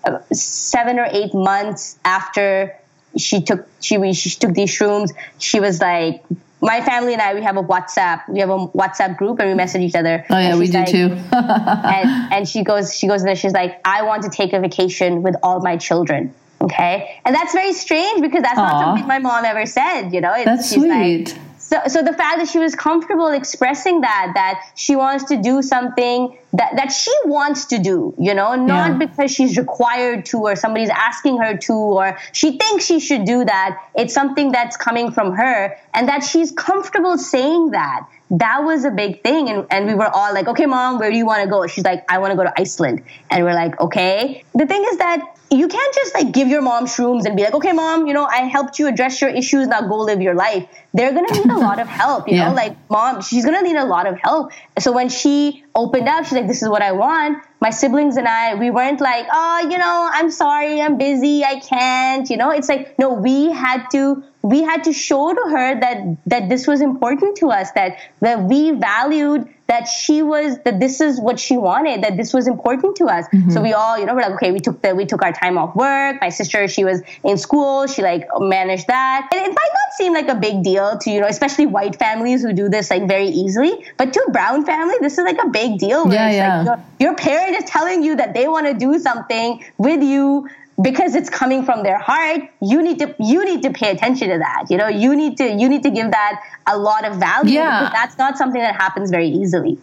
uh, seven or eight months after she took she we- she took these shrooms, she was like, my family and I we have a WhatsApp we have a WhatsApp group and we message each other. Oh yeah, we do like- too. and and she goes she goes there she's like i want to take a vacation with all my children okay and that's very strange because that's not something my mom ever said you know it's, That's she's like- sweet. So, so the fact that she was comfortable expressing that, that she wants to do something that, that she wants to do, you know, not Yeah. because she's required to or somebody's asking her to or she thinks she should do that. It's something that's coming from her and that she's comfortable saying that. That was a big thing. And, and we were all like, okay, mom, where do you want to go? She's like, I want to go to Iceland. And we're like, okay. The thing is that you can't just like give your mom shrooms and be like, okay, mom, you know, I helped you address your issues. Now go live your life. They're going to need a lot of help, you Yeah. know, like mom, she's going to need a lot of help. So when she opened up, she's like, this is what I want. My siblings and I, we weren't like, oh, you know, I'm sorry, I'm busy, I can't, you know, it's like, no, we had to, we had to show to her that, that this was important to us, that, that we valued that she was that this is what she wanted that this was important to us. Mm-hmm. So we all you know we're like okay we took the we took our time off work. My sister she was in school. She like managed that. And it might not seem like a big deal to you know especially white families who do this like very easily. But to brown family this is like a big deal Yeah, yeah. like your, your parent is telling you that they want to do something with you because it's coming from their heart you need to you need to pay attention to that you know you need to you need to give that a lot of value Yeah. that's not something that happens very easily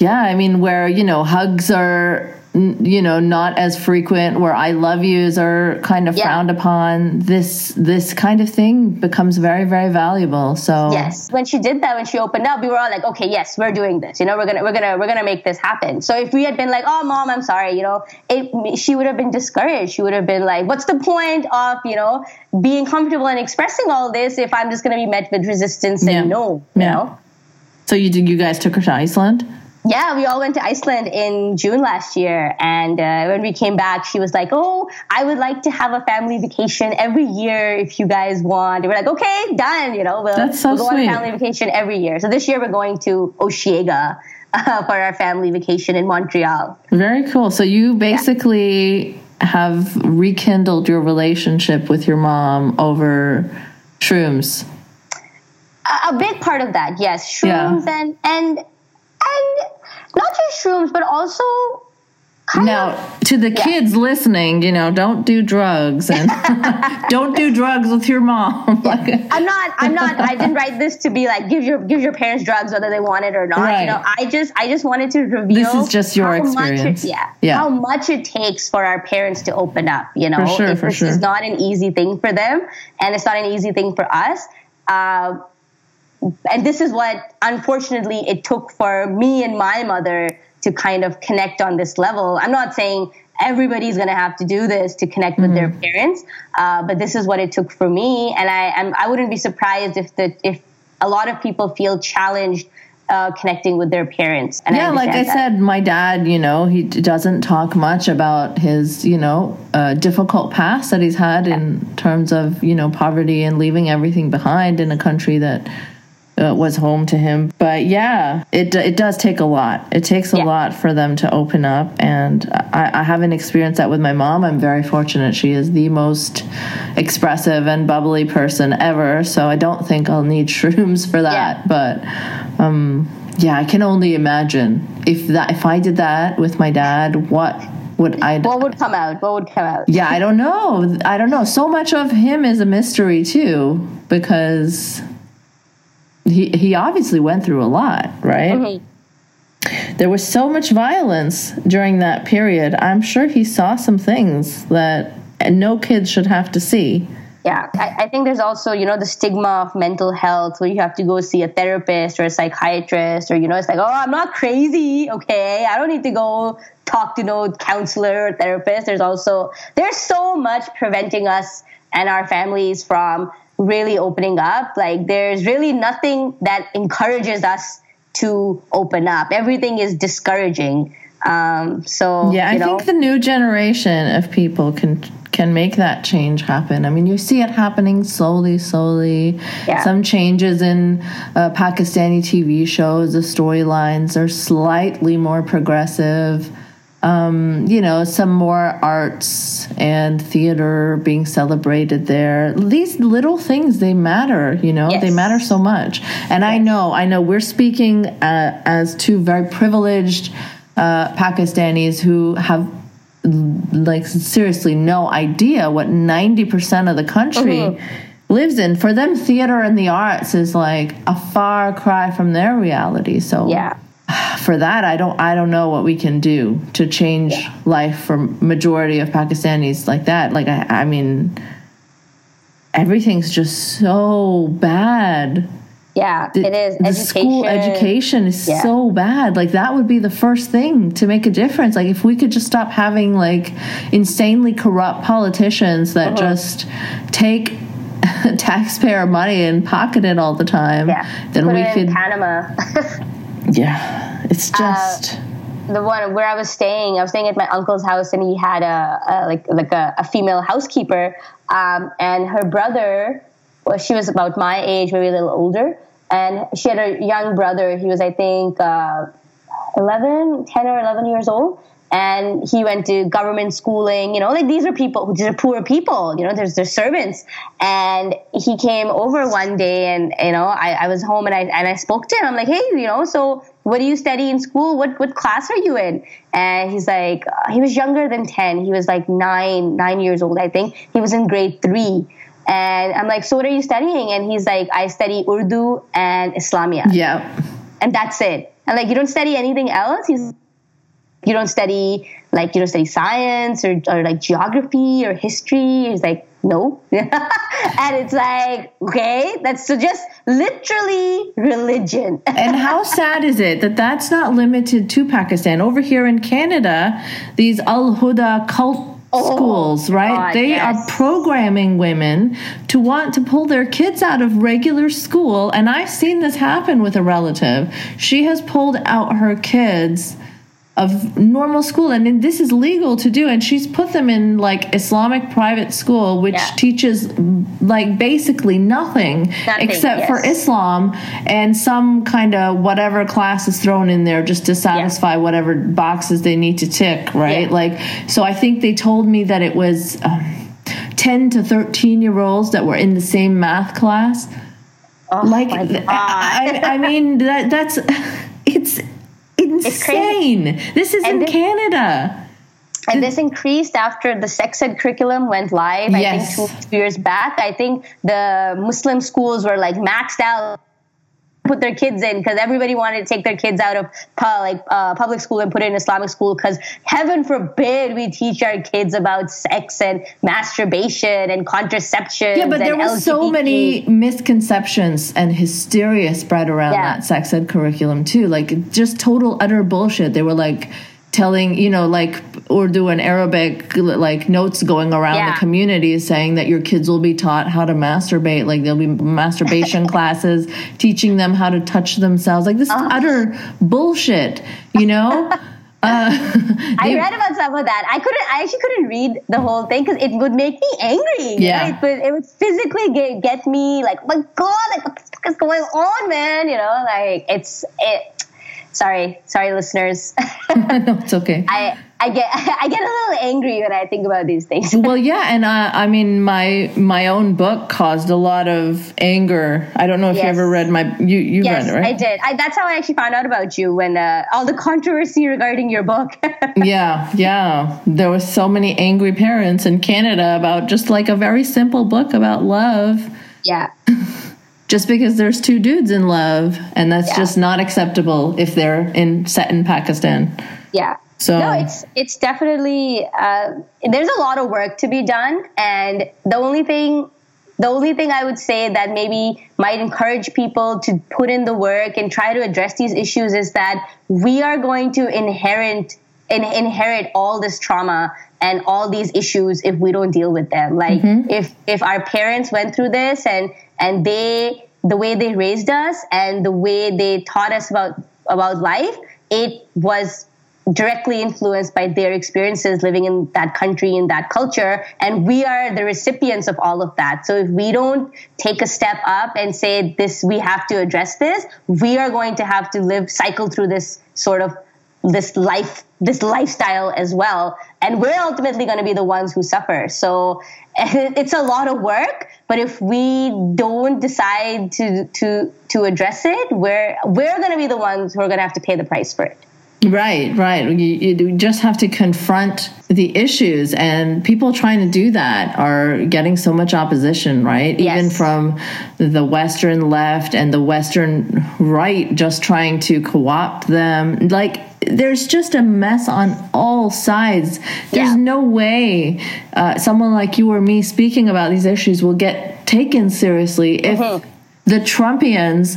Yeah, I mean, where, you know, hugs are, you know, not as frequent, where I love yous are kind of Yeah. frowned upon, this this kind of thing becomes very, very valuable. So, Yes. When she did that, when she opened up, we were all like, okay, yes, we're doing this. You know, we're gonna, we're gonna, we're gonna make this happen. So if we had been like, oh, mom, I'm sorry, you know, it, she would have been discouraged. She would have been like, what's the point of, you know, being comfortable and expressing all this if I'm just gonna be met with resistance and Yeah. no, you Yeah. know? so you did, you guys took her to Iceland? Yeah, we all went to Iceland in June last year. And uh, when we came back, she was like, Oh, I would like to have a family vacation every year if you guys want. And we're like, Okay, done. You know, we'll, so we'll go sweet. on a family vacation every year. So this year we're going to Osheaga uh, for our family vacation in Montreal. Very cool. So you basically have rekindled your relationship with your mom over shrooms. A, a big part of that, yes, shrooms Yeah. and, and, and not just shrooms, but also kind Now, of, to the kids listening, you know, don't do drugs and don't do drugs with your mom. Like, I'm not. I'm not. I didn't write this to be like give your give your parents drugs whether they want it or not. Right. You know, I just I just wanted to reveal. This is just your how much it- experience. yeah, Yeah. How much it takes for our parents to open up. You know, For sure, It- for this sure. is not an easy thing for them, and it's not an easy thing for us. Uh, and this is what unfortunately it took for me and my mother to kind of connect on this level. I'm not saying everybody's going to have to do this to connect with their parents uh, but this is what it took for me and i I'm, i wouldn't be surprised if the if a lot of people feel challenged uh, connecting with their parents and yeah, like I that. said, my dad, you know, he d- doesn't talk much about his, you know, uh, difficult past that he's had in terms of, you know, poverty and leaving everything behind in a country that uh, was home to him. But yeah, it it does take a lot. It takes a Yeah. lot for them to open up, and I, I haven't experienced that with my mom. I'm very fortunate; she is the most expressive and bubbly person ever. So I don't think I'll need shrooms for that. Yeah. But um, yeah, I can only imagine if that if I did that with my dad, what would I? what would come out what would come out yeah, I don't know. I don't know. So much of him is a mystery too, because he he obviously went through a lot, right? Mm-hmm. There was so much violence during that period. I'm sure he saw some things that no kid should have to see. Yeah, I, I think there's also, you know, the stigma of mental health where you have to go see a therapist or a psychiatrist, or, you know, it's like, oh, I'm not crazy, okay? I don't need to go talk to no counselor or therapist. There's also, there's so much preventing us and our families from really opening up. Like, there's really nothing that encourages us to open up. Everything is discouraging. Um, so, Yeah, I know, think the new generation of people can can make that change happen. I mean, you see it happening slowly, slowly. Yeah. Some changes in uh, Pakistani TV shows. The storylines are slightly more progressive. Um, you know, some more arts and theater being celebrated there. These little things they matter. You know, they matter so much. And I know, I know, we're speaking uh, as two very privileged uh, Pakistanis who have like seriously no idea what 90% of the country Mhm. lives in for them theater and the arts is like a far cry from their reality so yeah. For that i don't i don't know what we can do to change yeah. life for majority of pakistanis like that like i i mean everything's just so bad yeah the, it is the education. school education is yeah. so bad like that would be the first thing to make a difference like if we could just stop having like insanely corrupt politicians that uh-huh. just take taxpayer money and pocket it all the time yeah. then Put we could panama yeah it's uh, just uh, the one where I was staying, I was staying at my uncle's house, and he had a, a like like a, a female housekeeper, um, and her brother well, she was about my age, maybe a little older. And she had a young brother. He was, I think, uh, 11, 10 or 11 years old. And he went to government schooling, you know, like these are people, these are poor people, you know, there's their servants. And he came over one day and, you know, I, I was home and I, and I spoke to him. I'm like, hey, you know, so what do you study in school? What, what class are you in? And he's like, uh, he was younger than 10. He was like nine, nine years old, I think. He was in grade three. And I'm like, so what are you studying? And he's like, I study Urdu and Islamiat. Yeah. And that's it. And like, you don't study anything else? He's, you don't study, like, you don't study science or, or like geography or history. it's like, no. and it's like, okay, that's so just literally religion. and how sad is it that that's not limited to Pakistan? Over here in Canada, these Al Huda cult oh, schools, right? God, they yes. are programming women to want to pull their kids out of regular school. And I've seen this happen with a relative. She has pulled out her kids of normal school and this is legal to do and she's put them in like islamic private school which yeah. teaches like basically nothing, nothing except yes. for islam and some kind of whatever class is thrown in there just to satisfy yeah. whatever boxes they need to tick right yeah. like so i think they told me that it was um, 10 to 13 year olds that were in the same math class oh, like I, I mean that that's it's insane. This is and in this, Canada. And this increased after the sex ed curriculum went live, yes. I think two, two years back. I think the Muslim schools were like maxed out put their kids in because everybody wanted to take their kids out of like uh, public school and put it in Islamic school because heaven forbid we teach our kids about sex and masturbation and contraception. Yeah, but there were so many misconceptions and hysteria spread around yeah. that sex ed curriculum too. Like just total utter bullshit. They were like telling you know like urdu and arabic like notes going around yeah. the community saying that your kids will be taught how to masturbate like there'll be masturbation classes teaching them how to touch themselves like this uh. utter bullshit you know Uh, I read about some of that. I couldn't. I actually couldn't read the whole thing because it would make me angry. Yeah, it would, it would physically get, get me like, oh my god, like what the fuck is going on, man? You know, like it's it sorry, sorry, listeners. no, it's okay. I I get I get a little angry when I think about these things. well, yeah, and uh, I mean, my my own book caused a lot of anger. I don't know if yes. you ever read my you you yes, read it, right? I did. I, that's how I actually found out about you when uh, all the controversy regarding your book. yeah, yeah. There was so many angry parents in Canada about just like a very simple book about love. Yeah just because there's two dudes in love and that's yeah. just not acceptable if they're in set in Pakistan. Yeah. So no, it's it's definitely uh, there's a lot of work to be done, and the only thing the only thing I would say that maybe might encourage people to put in the work and try to address these issues is that we are going to inherit in, inherit all this trauma and all these issues if we don't deal with them. Like mm-hmm. if if our parents went through this and and they the way they raised us and the way they taught us about about life it was directly influenced by their experiences living in that country in that culture and we are the recipients of all of that. So if we don't take a step up and say this we have to address this we are going to have to live cycle through this sort of this life this lifestyle as well and we're ultimately going to be the ones who suffer. So it's a lot of work but if we don't decide to to to address it we're we're going to be the ones who are going to have to pay the price for it Right, right. You, you just have to confront the issues, and people trying to do that are getting so much opposition, right? Yes. Even from the Western left and the Western right, just trying to co opt them. Like, there's just a mess on all sides. There's Yeah. no way uh, someone like you or me speaking about these issues will get taken seriously if Mm-hmm. the Trumpians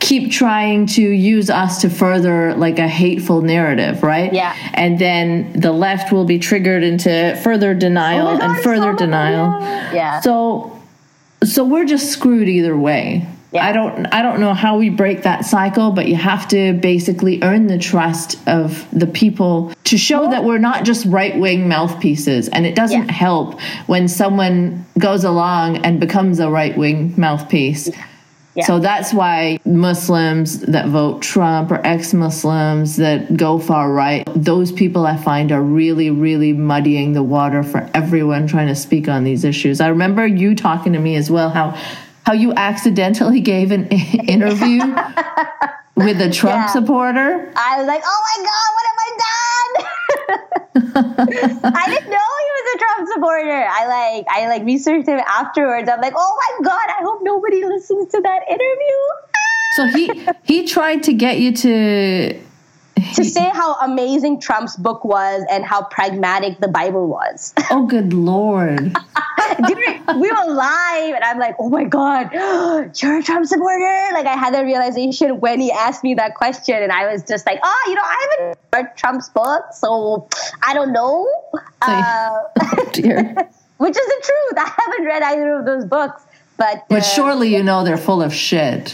keep trying to use us to further like a hateful narrative, right? Yeah. And then the left will be triggered into further denial Oh God, and further denial. Yeah. So so we're just screwed either way. Yeah. I don't I don't know how we break that cycle, but you have to basically earn the trust of the people to show that we're not just right-wing mouthpieces and it doesn't Yeah. help when someone goes along and becomes a right-wing mouthpiece. Yeah. So that's why Muslims that vote Trump or ex Muslims that go far right, those people I find are really, really muddying the water for everyone trying to speak on these issues. I remember you talking to me as well how how you accidentally gave an interview with a Trump Yeah. supporter. I was like, oh my God, what have I done? I didn't know he was a Trump supporter. I like, I like researched him afterwards. I'm like, oh my God, I hope nobody listens to that interview. So he he tried to get you to to say how amazing Trump's book was and how pragmatic the Bible was. oh good lord. We were live, and I'm like, oh my God, you're a Trump supporter? Like, I had that realization when he asked me that question, and I was just like, oh, you know, I haven't read Trump's book, so I don't know. Uh, Dear. which is the truth. I haven't read either of those books. But, But uh, surely you know they're full of shit.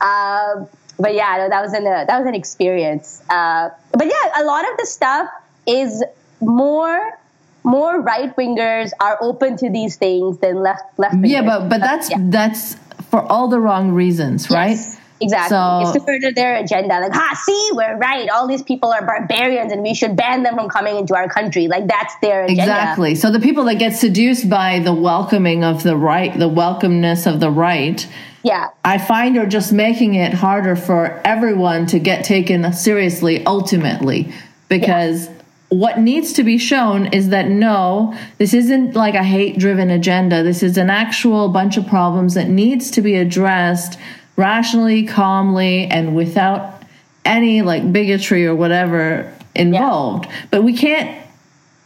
um, but yeah, no, that was an uh, that was an experience. Uh, but yeah, a lot of the stuff is more more right wingers are open to these things than left left. Yeah, but but that's yeah. that's for all the wrong reasons, right? Yes, exactly. So- it's to further their agenda. Like, ha, see, we're right. All these people are barbarians, and we should ban them from coming into our country. Like that's their agenda. Exactly. So the people that get seduced by the welcoming of the right, the welcomeness of the right, Yeah. I find are just making it harder for everyone to get taken seriously ultimately because what needs to be shown is that no this isn't like a hate driven agenda this is an actual bunch of problems that needs to be addressed rationally calmly and without any like bigotry or whatever involved but we can't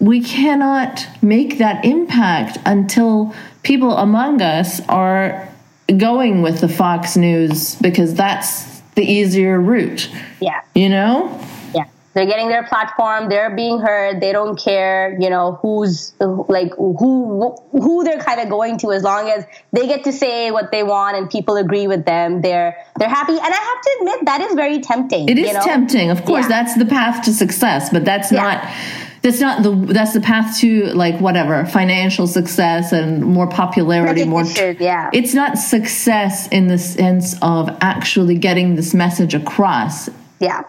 we cannot make that impact until people among us are going with the Fox News because that's the easier route. Yeah. You know? They're getting their platform. They're being heard. They don't care, you know, who's like who who they're kind of going to as long as they get to say what they want and people agree with them. They're they're happy. And I have to admit that is very tempting. It is you know? tempting. Of course, Yeah. that's the path to success, but that's Yeah. not that's not the that's the path to like whatever financial success and more popularity more yeah. it's not success in the sense of actually getting this message across Yeah.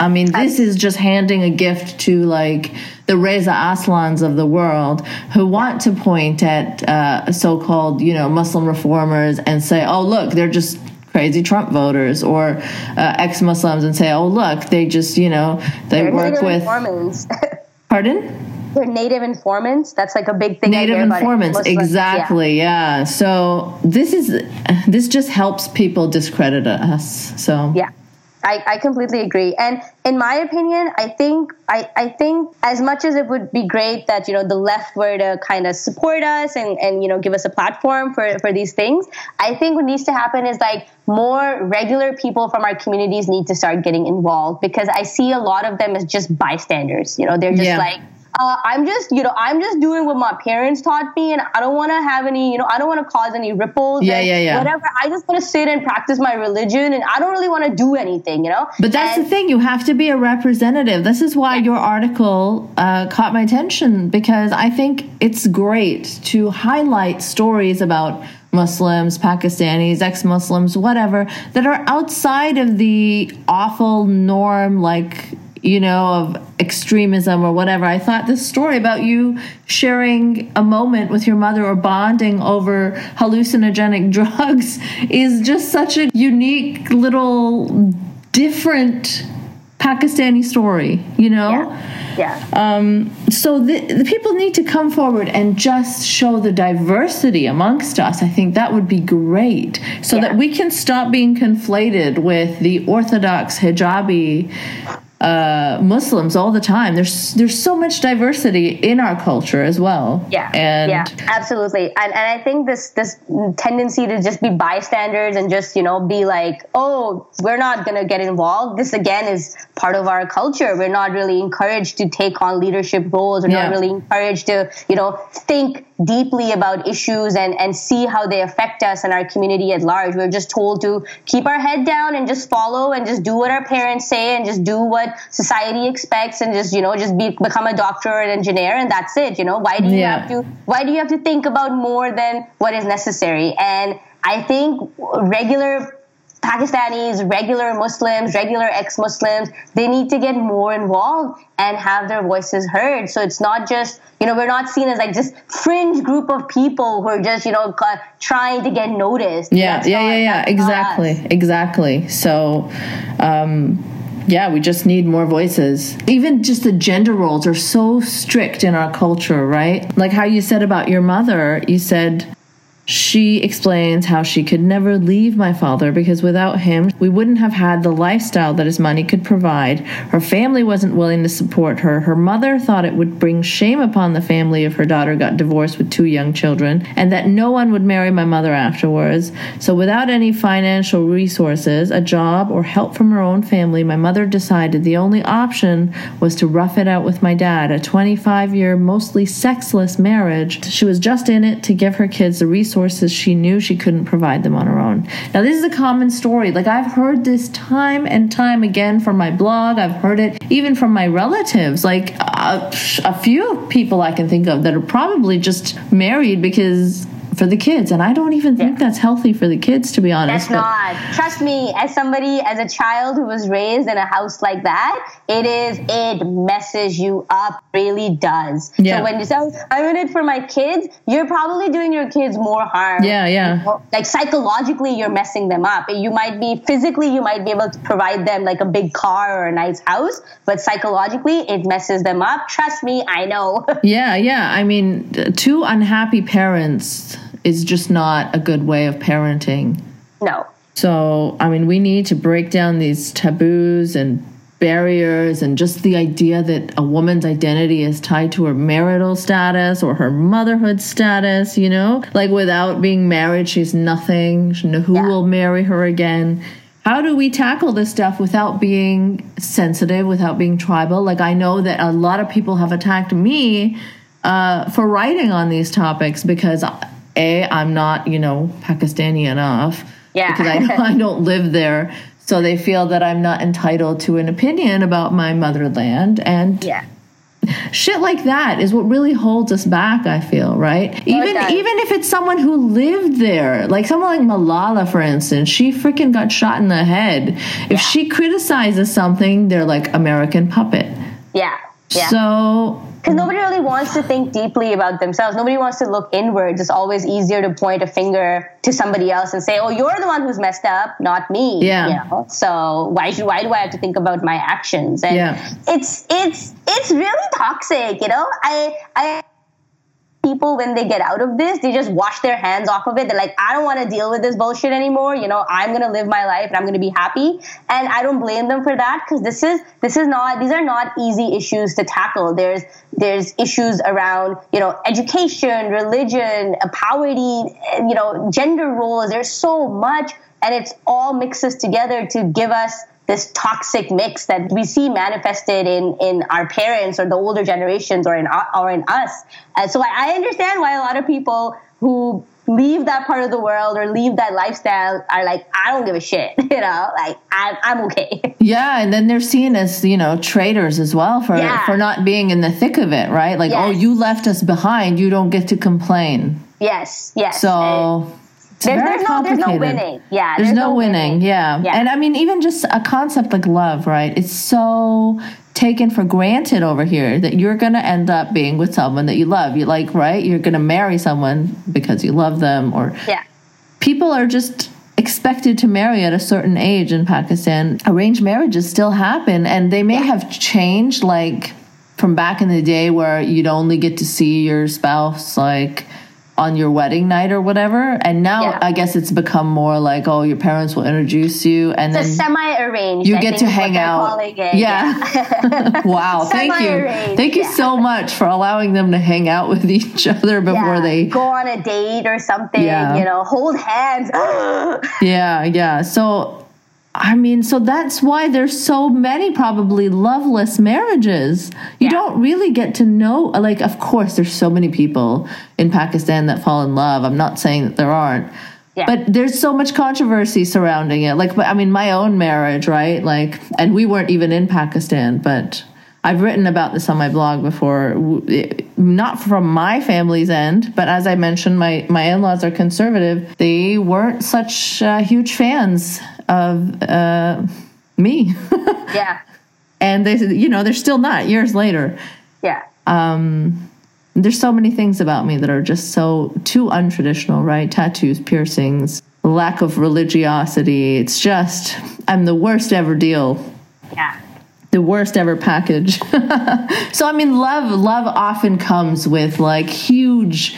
I mean, this is just handing a gift to like the Reza Aslans of the world who want to point at uh, so-called, you know, Muslim reformers and say, "Oh, look, they're just crazy Trump voters," or uh, ex-Muslims and say, "Oh, look, they just, you know, they They're work with." informants. Pardon? They're native informants. That's like a big thing. Native informants, Muslims. Yeah. exactly. Yeah. So this is this just helps people discredit us. So Yeah. I, I completely agree. And in my opinion, I think I, I think as much as it would be great that, you know, the left were to kind of support us and, and you know give us a platform for, for these things, I think what needs to happen is like more regular people from our communities need to start getting involved because I see a lot of them as just bystanders. You know, they're just Yeah. like uh, I'm just, you know, I'm just doing what my parents taught me, and I don't want to have any, you know, I don't want to cause any ripples. Yeah, yeah, yeah. Whatever. I just want to sit and practice my religion, and I don't really want to do anything, you know. But that's And- the thing, you have to be a representative. This is why your article uh, caught my attention because I think it's great to highlight stories about Muslims, Pakistanis, ex Muslims, whatever, that are outside of the awful norm, like, you know, of extremism or whatever. I thought this story about you sharing a moment with your mother or bonding over hallucinogenic drugs is just such a unique little different Pakistani story, you know? Yeah. yeah. Um, so the, the people need to come forward and just show the diversity amongst us. I think that would be great so Yeah. that we can stop being conflated with the orthodox hijabi uh, Muslims all the time. There's there's so much diversity in our culture as well. Yeah, and yeah, absolutely. And and I think this this tendency to just be bystanders and just you know be like, oh, we're not gonna get involved. This again is part of our culture. We're not really encouraged to take on leadership roles. We're Yeah. not really encouraged to you know think deeply about issues and and see how they affect us and our community at large. We're just told to keep our head down and just follow and just do what our parents say and just do what society expects and just you know just be become a doctor or an engineer and that's it. You know why do you Yeah. have to why do you have to think about more than what is necessary? And I think regular Pakistanis, regular Muslims, regular ex-Muslims, they need to get more involved and have their voices heard. So it's not just, you know, we're not seen as like just fringe group of people who are just, you know, trying to get noticed. yeah, That's yeah, not- yeah, yeah. Exactly, us. exactly. So, um, yeah, we just need more voices. Even just the gender roles are so strict in our culture, right? Like how you said about your mother, you said she explains how she could never leave my father because without him, we wouldn't have had the lifestyle that his money could provide. Her family wasn't willing to support her. Her mother thought it would bring shame upon the family if her daughter got divorced with two young children, and that no one would marry my mother afterwards. So, without any financial resources, a job, or help from her own family, my mother decided the only option was to rough it out with my dad, a 25 year, mostly sexless marriage. She was just in it to give her kids the resources she knew she couldn't provide them on her own. Now, this is a common story. Like, I've heard this time and time again from my blog. I've heard it even from my relatives. Like, a, a few people I can think of that are probably just married because for the kids. And I don't even think that's healthy for the kids, to be honest. That's not. Trust me, as somebody, as a child who was raised in a house like that, it is, it messes you up, really does. Yeah. So when you say, I'm in it for my kids, you're probably doing your kids more harm. Yeah, yeah. Like psychologically, you're messing them up. You might be, physically, you might be able to provide them like a big car or a nice house, but psychologically, it messes them up. Trust me, I know. Yeah, yeah. I mean, two unhappy parents is just not a good way of parenting. no. So, I mean, we need to break down these taboos and barriers and just the idea that a woman's identity is tied to her marital status or her motherhood status, you know? Like without being married, she's nothing. She- Who Yeah. will marry her again? How do we tackle this stuff without being sensitive, without being tribal? Like, I know that a lot of people have attacked me uh, for writing on these topics because, A, I'm not, you know, Pakistani enough Yeah. because I, I don't live there. So they feel that I'm not entitled to an opinion about my motherland. And Yeah. shit like that is what really holds us back, I feel, right? even even if it's someone who lived there, like someone like Malala, for instance, she freaking got shot in the head. If she criticizes something, they're like American puppet. Yeah. Yeah. So Because nobody really wants to think deeply about themselves. Nobody wants to look inwards. It's always easier to point a finger to somebody else and say, "Oh, you're the one who's messed up, not me." Yeah. You know? So why should why do I have to think about my actions? And Yeah. it's it's it's really toxic. You know, I I people when they get out of this they just wash their hands off of it. They're like i don't want to deal with this bullshit anymore. You know i'm going to live my life and i'm going to be happy. And i don't blame them for that because this is this is not these are not easy issues to tackle. There's there's issues around you know education religion poverty you know gender roles. There's so much and it's all mixes together to give us this toxic mix that we see manifested in in our parents or the older generations or in or in us. And so I, I understand why a lot of people who leave that part of the world or leave that lifestyle are like, I don't give a shit, you know, like I'm I'm okay. yeah, and then they're seen as you know traitors as well for Yeah. for not being in the thick of it, right? Like, oh, you left us behind, you don't get to complain. yes, yes. And So it's there's, very there's no there's no complicated. winning. Yeah, There's, no, winning. Yeah. Yeah. And I mean, even just a concept like love, right? It's so taken for granted over here that you're going to end up being with someone that you love. You like, right? You're going to marry someone because you love them or Yeah. people are just expected to marry at a certain age in Pakistan. Arranged marriages still happen, and they may have changed, like from back in the day where you'd only get to see your spouse like on your wedding night or whatever. And now Yeah. I guess it's become more like, oh, your parents will introduce you, and It's then semi-arranged. you get to hang out. it. Yeah. wow. Thank you. Thank you yeah. so much for allowing them to hang out with each other before Yeah. they. go on a date or something. Yeah. You know, hold hands. Yeah, yeah. So, I mean, so that's why there's so many probably loveless marriages. You Yeah. don't really get to know, like, of course, there's so many people in Pakistan that fall in love. I'm not saying that there aren't. Yeah. But there's so much controversy surrounding it. Like, I mean, my own marriage, right? Like, and we weren't even in Pakistan, but I've written about this on my blog before. Not from my family's end, but as I mentioned, my, my in laws are conservative. They weren't such uh, huge fans of uh, me. yeah, and they, you know, they're still not years later. yeah, There's so many things about me that are just so too untraditional, right? Tattoos, piercings, lack of religiosity. It's just, I'm the worst ever deal yeah. The worst ever package. so I mean, love love often comes with like huge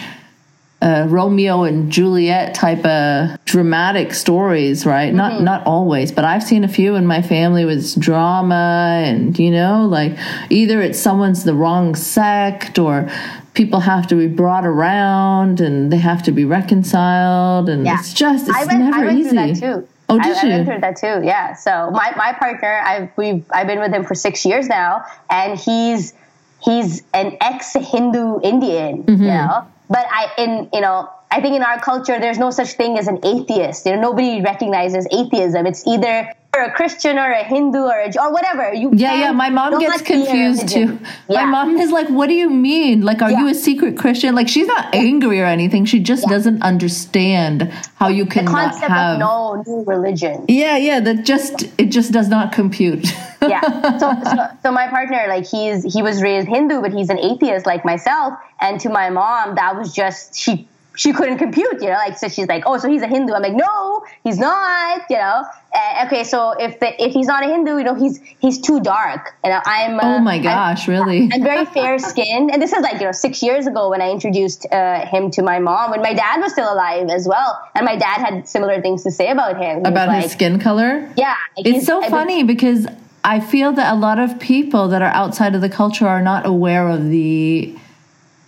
uh, Romeo and Juliet type of dramatic stories, right? Not not always, but I've seen a few in my family with drama and you know, like either it's someone's the wrong sect or people have to be brought around and they have to be reconciled and Yeah. it's just it's I went, never I went easy. through that too. Oh, I, did I you? went through that too. Yeah. So my, my partner, I've we've I've been with him for six years now, and he's he's an ex Hindu Indian. Mm-hmm. You know, but I in you know I think in our culture there's no such thing as an atheist. You know, nobody recognizes atheism. It's either you're a Christian or a Hindu or a, or whatever. You Yeah, yeah. My mom gets confused too. religion. My mom is like, "What do you mean? Like, are you a secret Christian?" Like, she's not angry or anything. She just doesn't understand how you cannot concept have. of no new religion. yeah, yeah. That just it just does not compute. yeah. So, so, so my partner, like he's he was raised Hindu, but he's an atheist like myself. And to my mom, that was just she she couldn't compute, you know. Like so, she's like, oh, so he's a Hindu. I'm like, no, he's not, you know. Uh, okay, so if the, if he's not a Hindu, you know, he's he's too dark. And I'm uh, oh my I'm- gosh, really? I'm very fair skinned. And this is like, you know, six years ago when I introduced uh, him to my mom, when my dad was still alive as well. And my dad had similar things to say about him. He About like, his skin color? Yeah. like, It's so funny because I feel that a lot of people that are outside of the culture are not aware of the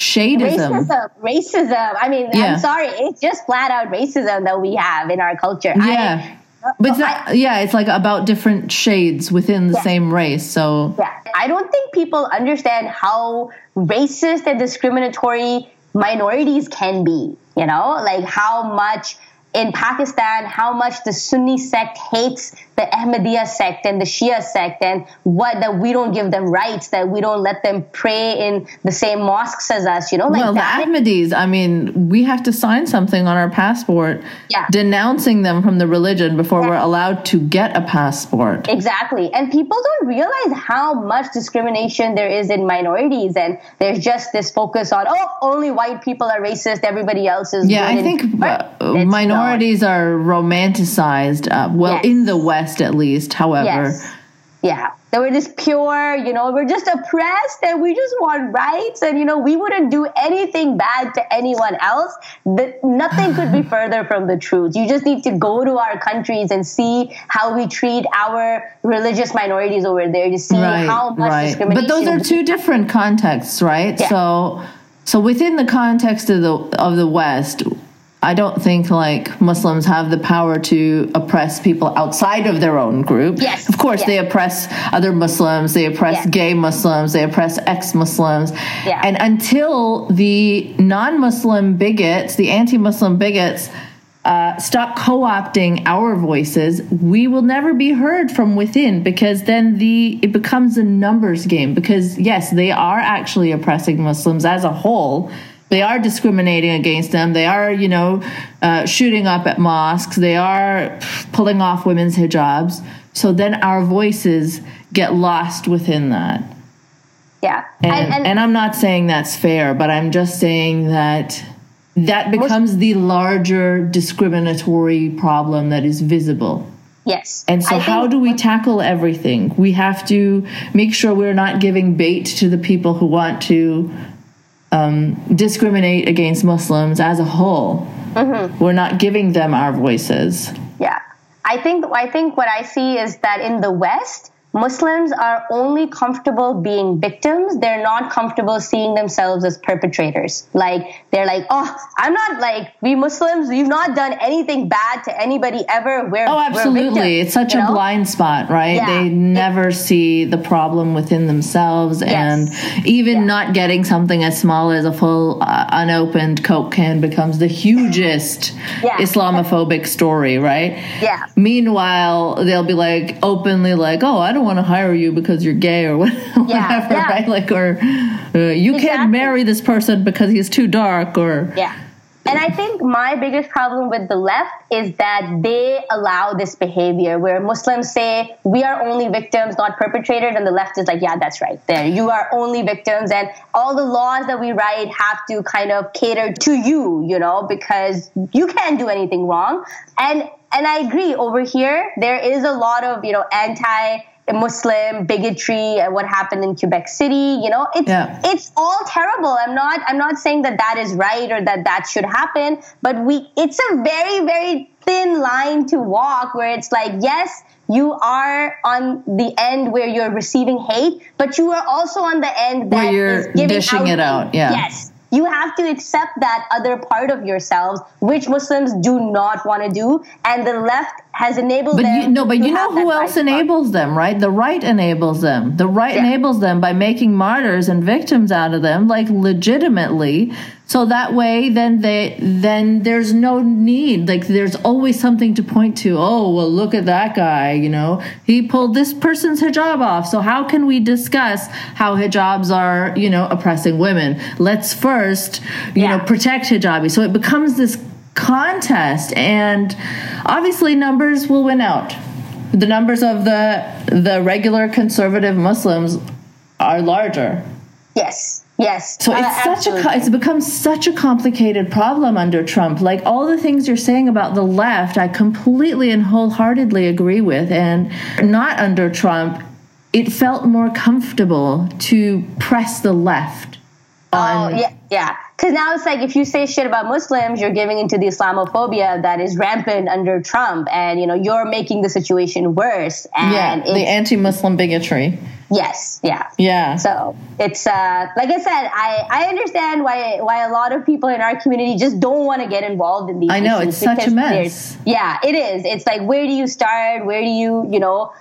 shadism. Racism, racism. I mean, Yeah. I'm sorry, it's just flat out racism that we have in our culture. Yeah. I, But not, yeah, it's like about different shades within the Yeah. same race. So yeah, I don't think people understand how racist and discriminatory minorities can be. You know, like how much in Pakistan, how much the Sunni sect hates the Ahmadiyya sect and the Shia sect, and what that we don't give them rights, that we don't let them pray in the same mosques as us. You know, like well, the that. Ahmadis, I mean, we have to sign something on our passport Yeah. denouncing them from the religion before we're allowed to get a passport. Exactly. And people don't realize how much discrimination there is in minorities. And there's just this focus on, oh, only white people are racist, everybody else is Yeah, I think But uh, minorities are romanticized, uh, well, Yes. in the West at least, however. Yes. Yeah. They were just pure, you know, we're just oppressed and we just want rights. And, you know, we wouldn't do anything bad to anyone else. That nothing could be further from the truth. You just need to go to our countries and see how we treat our religious minorities over there to see right, how much right. discrimination. But those are two different contexts, right? Yeah. So, so within the context of the of the West, I don't think like Muslims have the power to oppress people outside of their own group. Yes, of course yes. they oppress other Muslims, they oppress Yes. gay Muslims, they oppress ex-Muslims, Yeah. and until the non-Muslim bigots, the anti-Muslim bigots. Uh, stop co-opting our voices we will never be heard from within because then the it becomes a numbers game because yes they are actually oppressing muslims as a whole they are discriminating against them they are you know uh, shooting up at mosques they are pulling off women's hijabs so then our voices get lost within that Yeah. and, and, I'm not saying that's fair, but I'm just saying that that becomes the larger discriminatory problem that is visible. Yes. And so, I how do we tackle everything? We have to make sure we're not giving bait to the people who want to um, discriminate against Muslims as a whole. Mm-hmm. We're not giving them our voices. Yeah. I think I think what I see is that in the West, Muslims are only comfortable being victims. They're not comfortable seeing themselves as perpetrators. Like they're like, "Oh, I'm not like we Muslims, we've not done anything bad to anybody ever. We're Oh, we're absolutely. victims," it's such a know? blind spot, right? Yeah. They never see the problem within themselves. Yes. And even Yeah. not getting something as small as a full uh, unopened Coke can becomes the hugest Yeah. Islamophobic story, right? Yeah. Meanwhile, they'll be like openly like, "Oh, I don't want to hire you because you're gay or whatever, yeah. right? Like, or uh, you can't marry this person because he's too dark, or Yeah. And I think my biggest problem with the left is that they allow this behavior where Muslims say we are only victims, not perpetrators, and the left is like, yeah, that's right. There, you are only victims, and all the laws that we write have to kind of cater to you, you know, because you can't do anything wrong. And and I agree. Over here, there is a lot of you know anti. Muslim bigotry and what happened in Quebec City, you know, it's Yeah. it's all terrible. I'm not I'm not saying that that is right or that that should happen, but we it's a very very thin line to walk where it's like yes, you are on the end where you're receiving hate, but you are also on the end Where that you're is giving dishing it out, yeah. Yes. You have to accept that other part of yourselves, which Muslims do not want to do, and the left has enabled But them. you, no, but you know who else enables them, right? The right enables them. The right Yeah. enables them by making martyrs and victims out of them, like legitimately. So that way, then they then there's no need. Like there's always something to point to. Oh well, look at that guy. You know, he pulled this person's hijab off. So how can we discuss how hijabs are, you know, oppressing women? Let's first, you Yeah. know, protect hijabi. So it becomes this contest and obviously numbers will win out the numbers of the the regular conservative muslims are larger Yes, yes. so Uh, it's such a it's become such a complicated problem under Trump. Like all the things you're saying about the left, I completely and wholeheartedly agree with. And not under Trump, it felt more comfortable to press the left. Oh On, yeah, yeah. Because now it's like if you say shit about Muslims, you're giving into the Islamophobia that is rampant under Trump, and you know you're making the situation worse. And yeah, the anti-Muslim bigotry. yes, yeah. Yeah. So it's uh, like I said, I, I understand why why a lot of people in our community just don't want to get involved in these. I know, it's such a mess. Yeah, it is. It's like where do you start? Where do you you know?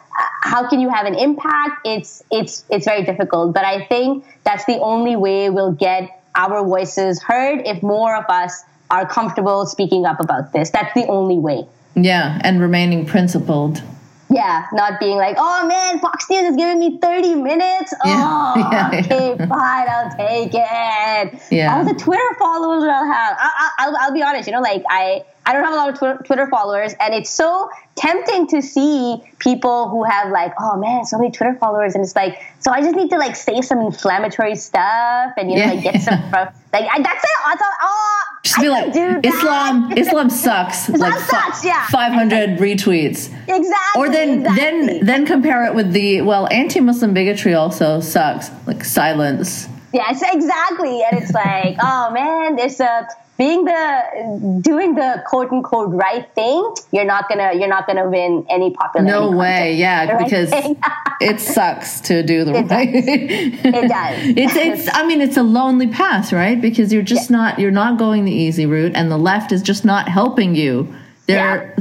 How can you have an impact? It's it's it's very difficult. But I think that's the only way we'll get our voices heard if more of us are comfortable speaking up about this. That's the only way. Yeah, and remaining principled. Yeah, not being like, oh man, Fox News is giving me 30 minutes. Yeah, Oh, yeah, yeah. okay, fine, I'll take it. Yeah. All the Twitter followers I'll have. I, I, I'll, I'll be honest, you know, like I, I don't have a lot of Twitter, followers, and it's so tempting to see people who have like, oh man, so many Twitter followers, and it's like, so I just need to like say some inflammatory stuff, and you know, Yeah. like get some, like I, that's it. I thought, oh, Just I be like. Islam, Islam sucks. like sucks, yeah. five hundred retweets. exactly. Or then, exactly. then, then compare it with the well, anti-Muslim bigotry also sucks. Like silence. Yes, exactly. And it's like, oh man, there's a being the doing the quote unquote right thing. You're not gonna you're not gonna win any popularity. No way, yeah, right because it sucks to do the It right. does. it does. it's it's. I mean, it's a lonely path, right? Because you're just not you're not going the easy route, and the left is just not helping you. They're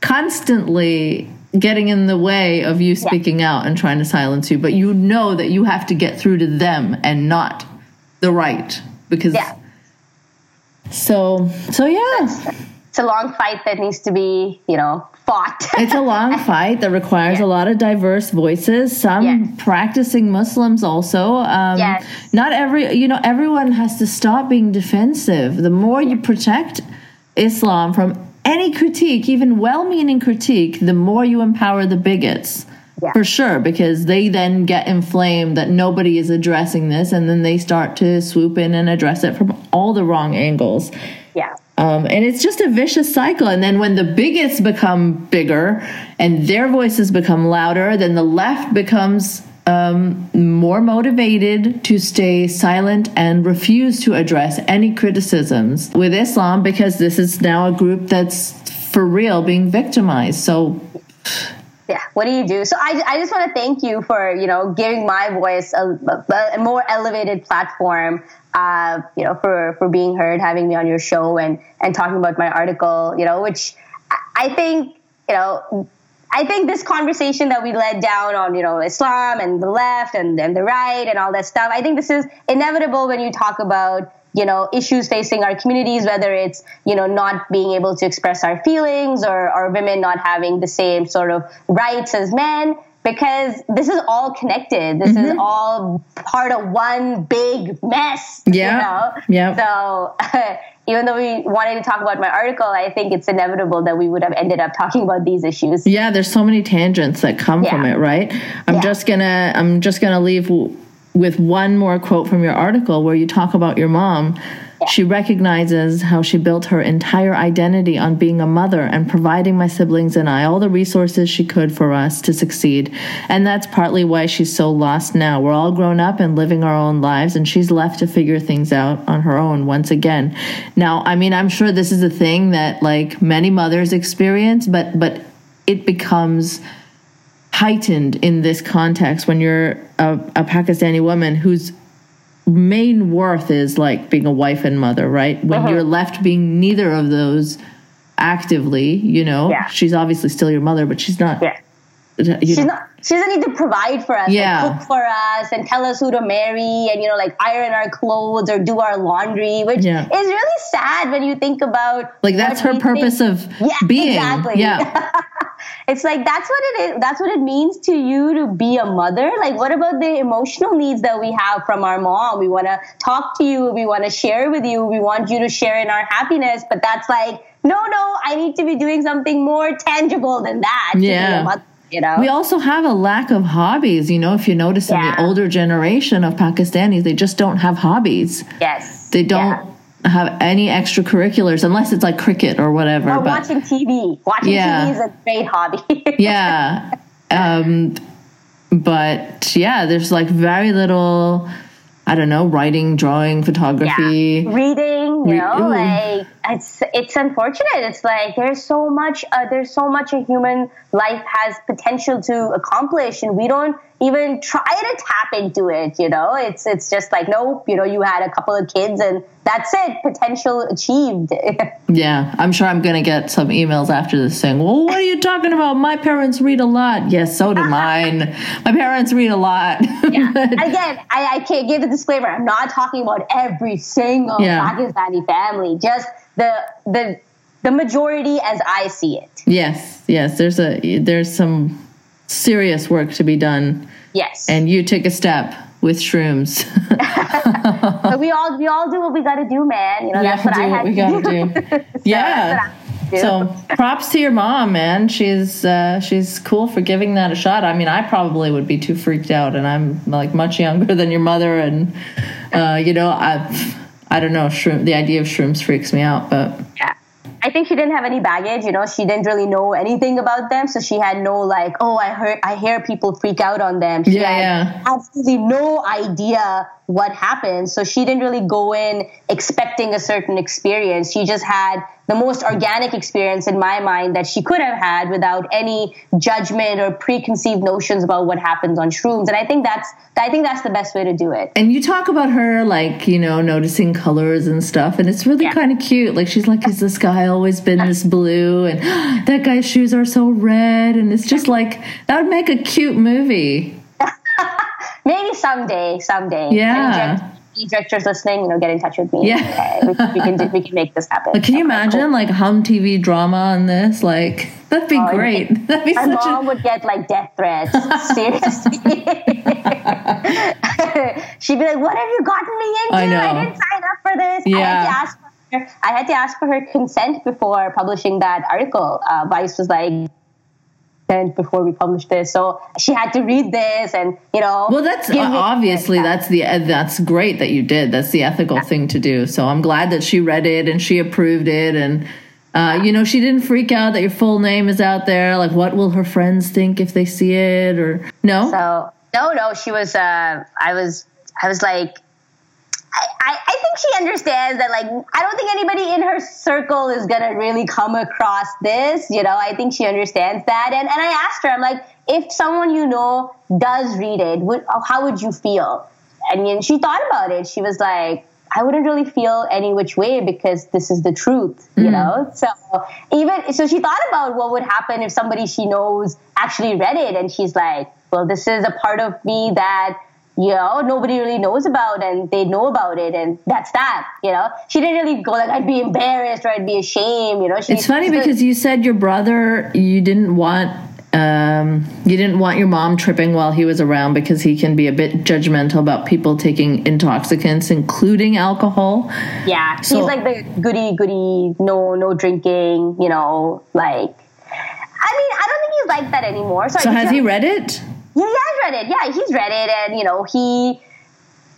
constantly getting in the way of you speaking out and trying to silence you. But you know that you have to get through to them and not the right because. Yeah. So so yeah. It's a long fight that needs to be, you know, fought. it's a long fight that requires Yeah. a lot of diverse voices some Yeah. practicing muslims also um, Yes. not every you know everyone has to stop being defensive the more you protect islam from any critique even well-meaning critique the more you empower the bigots Yeah. for sure because they then get inflamed that nobody is addressing this and then they start to swoop in and address it from all the wrong angles Yeah. um, and it's just a vicious cycle and then when the bigots become bigger and their voices become louder then the left becomes um, more motivated to stay silent and refuse to address any criticisms with islam because this is now a group that's for real being victimized. So yeah what do you do? So i, I just want to thank you for you know giving my voice a, a, a more elevated platform uh, you know for for being heard having me on your show and and talking about my article you know which i, I think you know I think this conversation that we led down on, you know, Islam and the left and, and the right and all that stuff, I think this is inevitable when you talk about, you know, issues facing our communities, whether it's, you know, not being able to express our feelings or, or women not having the same sort of rights as men, because this is all connected. This Mm-hmm. is all part of one big mess. Yeah. You know? Yeah. So even though we wanted to talk about my article, I think it's inevitable that we would have ended up talking about these issues. Yeah, there's so many tangents that come Yeah. from it, right? I'm Yeah. just gonna I'm just gonna leave w- with one more quote from your article where you talk about your mom. She recognizes how she built her entire identity on being a mother and providing my siblings and I all the resources she could for us to succeed. And that's partly why she's so lost now. We're all grown up and living our own lives, and she's left to figure things out on her own once again. Now, I mean, I'm sure this is a thing that like many mothers experience, but but it becomes heightened in this context when you're a, a Pakistani woman whose main worth is like being a wife and mother, right? When mm-hmm. you're left being neither of those actively, you know, Yeah. she's obviously still your mother, but she's not. Yeah. You She's know, not. She doesn't need to provide for us, Yeah. cook for us, and tell us who to marry, and you know, like iron our clothes or do our laundry, which Yeah. is really sad when you think about like that's her purpose think- of Yeah, being. exactly. Yeah. it's like that's what it is. That's what it means to you to be a mother. Like, what about the emotional needs that we have from our mom? We want to talk to you. We want to share with you. We want you to share in our happiness. But that's like, no, no, I need to be doing something more tangible than that. To be Yeah. a mother, you know. We also have a lack of hobbies. You know, if you notice in the older generation of Pakistanis, they just don't have hobbies. yes. They don't Yeah. Have any extracurriculars unless it's like cricket or whatever. Or but watching TV. Watching Yeah. TV is a great hobby. yeah. Um, but yeah, there's like very little, I don't know, writing, drawing, photography. Yeah. Reading, you know, like it's it's unfortunate. It's like there's so much uh, there's so much a human life has potential to accomplish, and we don't even try to tap into it. You know, it's it's just like nope. You know, you had a couple of kids, and that's it. Potential achieved. Yeah, I'm sure I'm going to get some emails after this saying, well, what are you talking about? My parents read a lot. Yes, so do mine. My parents read a lot. Yeah. Again, I, I can't give a disclaimer. I'm not talking about every single Yeah. Pakistani family. Just the the the majority as I see it. yes, yes, there's a there's some serious work to be done. Yes. And you took a step with shrooms. But we all we all do what we got to do, man. You know, we that's what I had what we to do. do. what yeah. I had to do. So props to your mom, man. She's uh, she's cool for giving that a shot. I mean, I probably would be too freaked out, and I'm like much younger than your mother, and uh, you know, I I don't know. Shroom, the idea of shrooms freaks me out, but yeah. I think she didn't have any baggage, you know, she didn't really know anything about them. So she had no like, oh, I heard I hear people freak out on them. She Yeah, had yeah. absolutely no idea what happened. So she didn't really go in expecting a certain experience. She just had the most organic experience in my mind that she could have had without any judgment or preconceived notions about what happens on shrooms. And I think that's I think that's the best way to do it. And you talk about her like, you know, noticing colors and stuff, and it's really Yeah. kind of cute. Like she's like, has the sky always been this blue? And that guy's shoes are so red, and it's just like that would make a cute movie. Maybe someday, someday. Yeah. Directors listening, you know, get in touch with me. Yeah. Okay, we, we can do, we can make this happen. Like, can you imagine cool. like Hum TV drama on this? Like that'd be Oh, great. it- That'd be My such mom a would get like death threats. Seriously. She'd be like, "What have you gotten me into? I know. didn't sign up for this. I Yeah. had to ask for I had to ask for her consent before publishing that article. Uh, Vice was like, before we publish this. So she had to read this and, you know. Well, that's obviously that's the that's great that you did. That's the ethical yeah. thing to do. So I'm glad that she read it and she approved it and uh, you know, she didn't freak out that your full name is out there. Like, what will her friends think if they see it? Or no? So no, no. She was. Uh, I was. I was like. I, I, I think she understands that like I don't think anybody in her circle is gonna really come across this. You know, I think she understands that. And and I asked her, I'm like, if someone you know does read it, would, how would you feel? And she thought about it. She was like, I wouldn't really feel any which way because this is the truth, you mm. know? So even, so she thought about what would happen if somebody she knows actually read it and she's like, well, this is a part of me that, you know, nobody really knows about and they know about it and that's that, you know? She didn't really go like, I'd be embarrassed or I'd be ashamed, you know? She, it's funny because you said your brother, you didn't want um, you didn't want your mom tripping while he was around because he can be a bit judgmental about people taking intoxicants, including alcohol. Yeah, so, he's like the goody goody, no no drinking, you know, like. I mean, I don't think he's like that anymore. So, so has he read it? Yeah, he has read it. Yeah, he's read it, and you know, he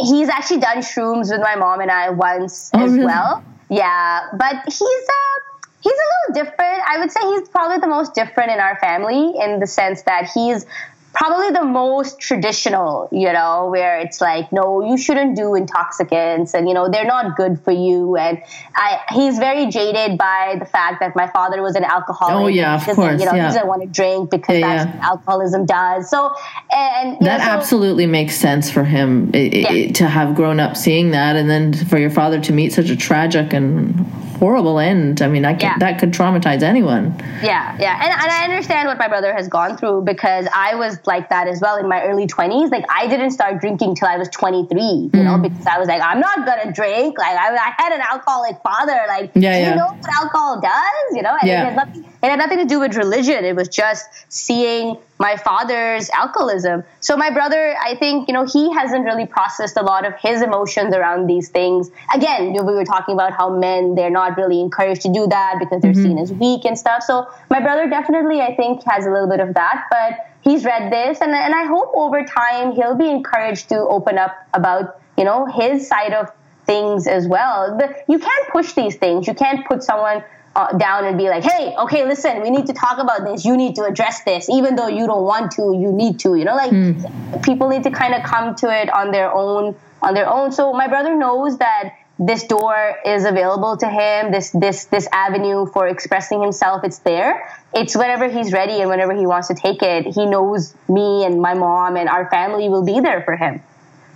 he's actually done shrooms with my mom and I once oh, as really? well. Yeah, but he's uh he's a little different. I would say he's probably the most different in our family in the sense that he's probably the most traditional, you know, where it's like, no, you shouldn't do intoxicants and, you know, they're not good for you. And I, he's very jaded by the fact that my father was an alcoholic. Oh, yeah, of course. You know, yeah. he doesn't want to drink because yeah, that's yeah. what alcoholism does. So, and that know, so, absolutely makes sense for him it, yeah. it, to have grown up seeing that. And then for your father to meet such a tragic and horrible end. I mean, I can, that could traumatize anyone. Yeah, yeah. And, and I understand what my brother has gone through because I was like that as well in my early 20s. Like I didn't start drinking till I was 23, you mm. know, because I was like, I'm not gonna drink. Like I, I had an alcoholic father. Like, yeah, yeah. you know what alcohol does? You know, and yeah. it, had nothing, it had nothing to do with religion. It was just seeing my father's alcoholism. So my brother, I think, you know, he hasn't really processed a lot of his emotions around these things. Again, we were talking about how men, they're not really encouraged to do that because they're mm-hmm. seen as weak and stuff. So my brother definitely, I think, has a little bit of that, but he's read this and, and I hope over time he'll be encouraged to open up about, you know, his side of things as well. But you can't push these things. You can't put someone uh, down and be like, hey, okay, listen, we need to talk about this. You need to address this, even though you don't want to. You need to. You know, like mm. people need to kind of come to it on their own. On their own. So my brother knows that this door is available to him. This this this avenue for expressing himself. It's there. It's whenever he's ready and whenever he wants to take it. He knows me and my mom and our family will be there for him.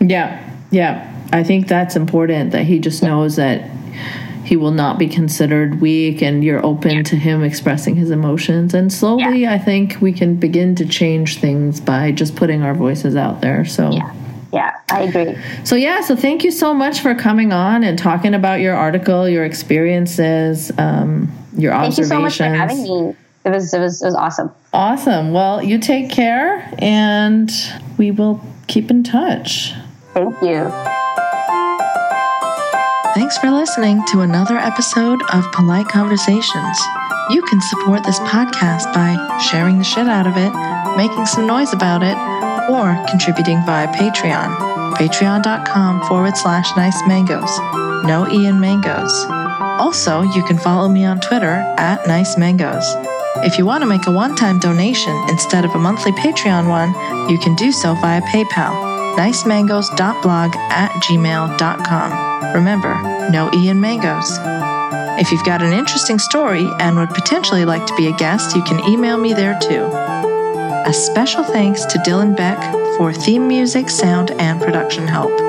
Yeah, yeah. I think that's important that he just knows that he will not be considered weak and you're open yeah. to him expressing his emotions and slowly yeah. i think we can begin to change things by just putting our voices out there so yeah. Yeah i agree. So yeah so thank you so much for coming on and talking about your article your experiences um, your thank observations thank you so much for having me. It was, it was it was awesome. Awesome. Well you take care and we will keep in touch. Thank you. Thanks for listening to another episode of Polite Conversations. You can support this podcast by sharing the shit out of it, making some noise about it, or contributing via Patreon. Patreon.com forward slash nice mangoes. No Ian Mangoes. Also, you can follow me on Twitter at nice mangoes. If you want to make a one time donation instead of a monthly Patreon one, you can do so via PayPal nicemangoes.blog at gmail.com. Remember, no Ian Mangoes. If you've got an interesting story and would potentially like to be a guest, you can email me there too. A special thanks to Dylan Beck for theme music, sound, and production help.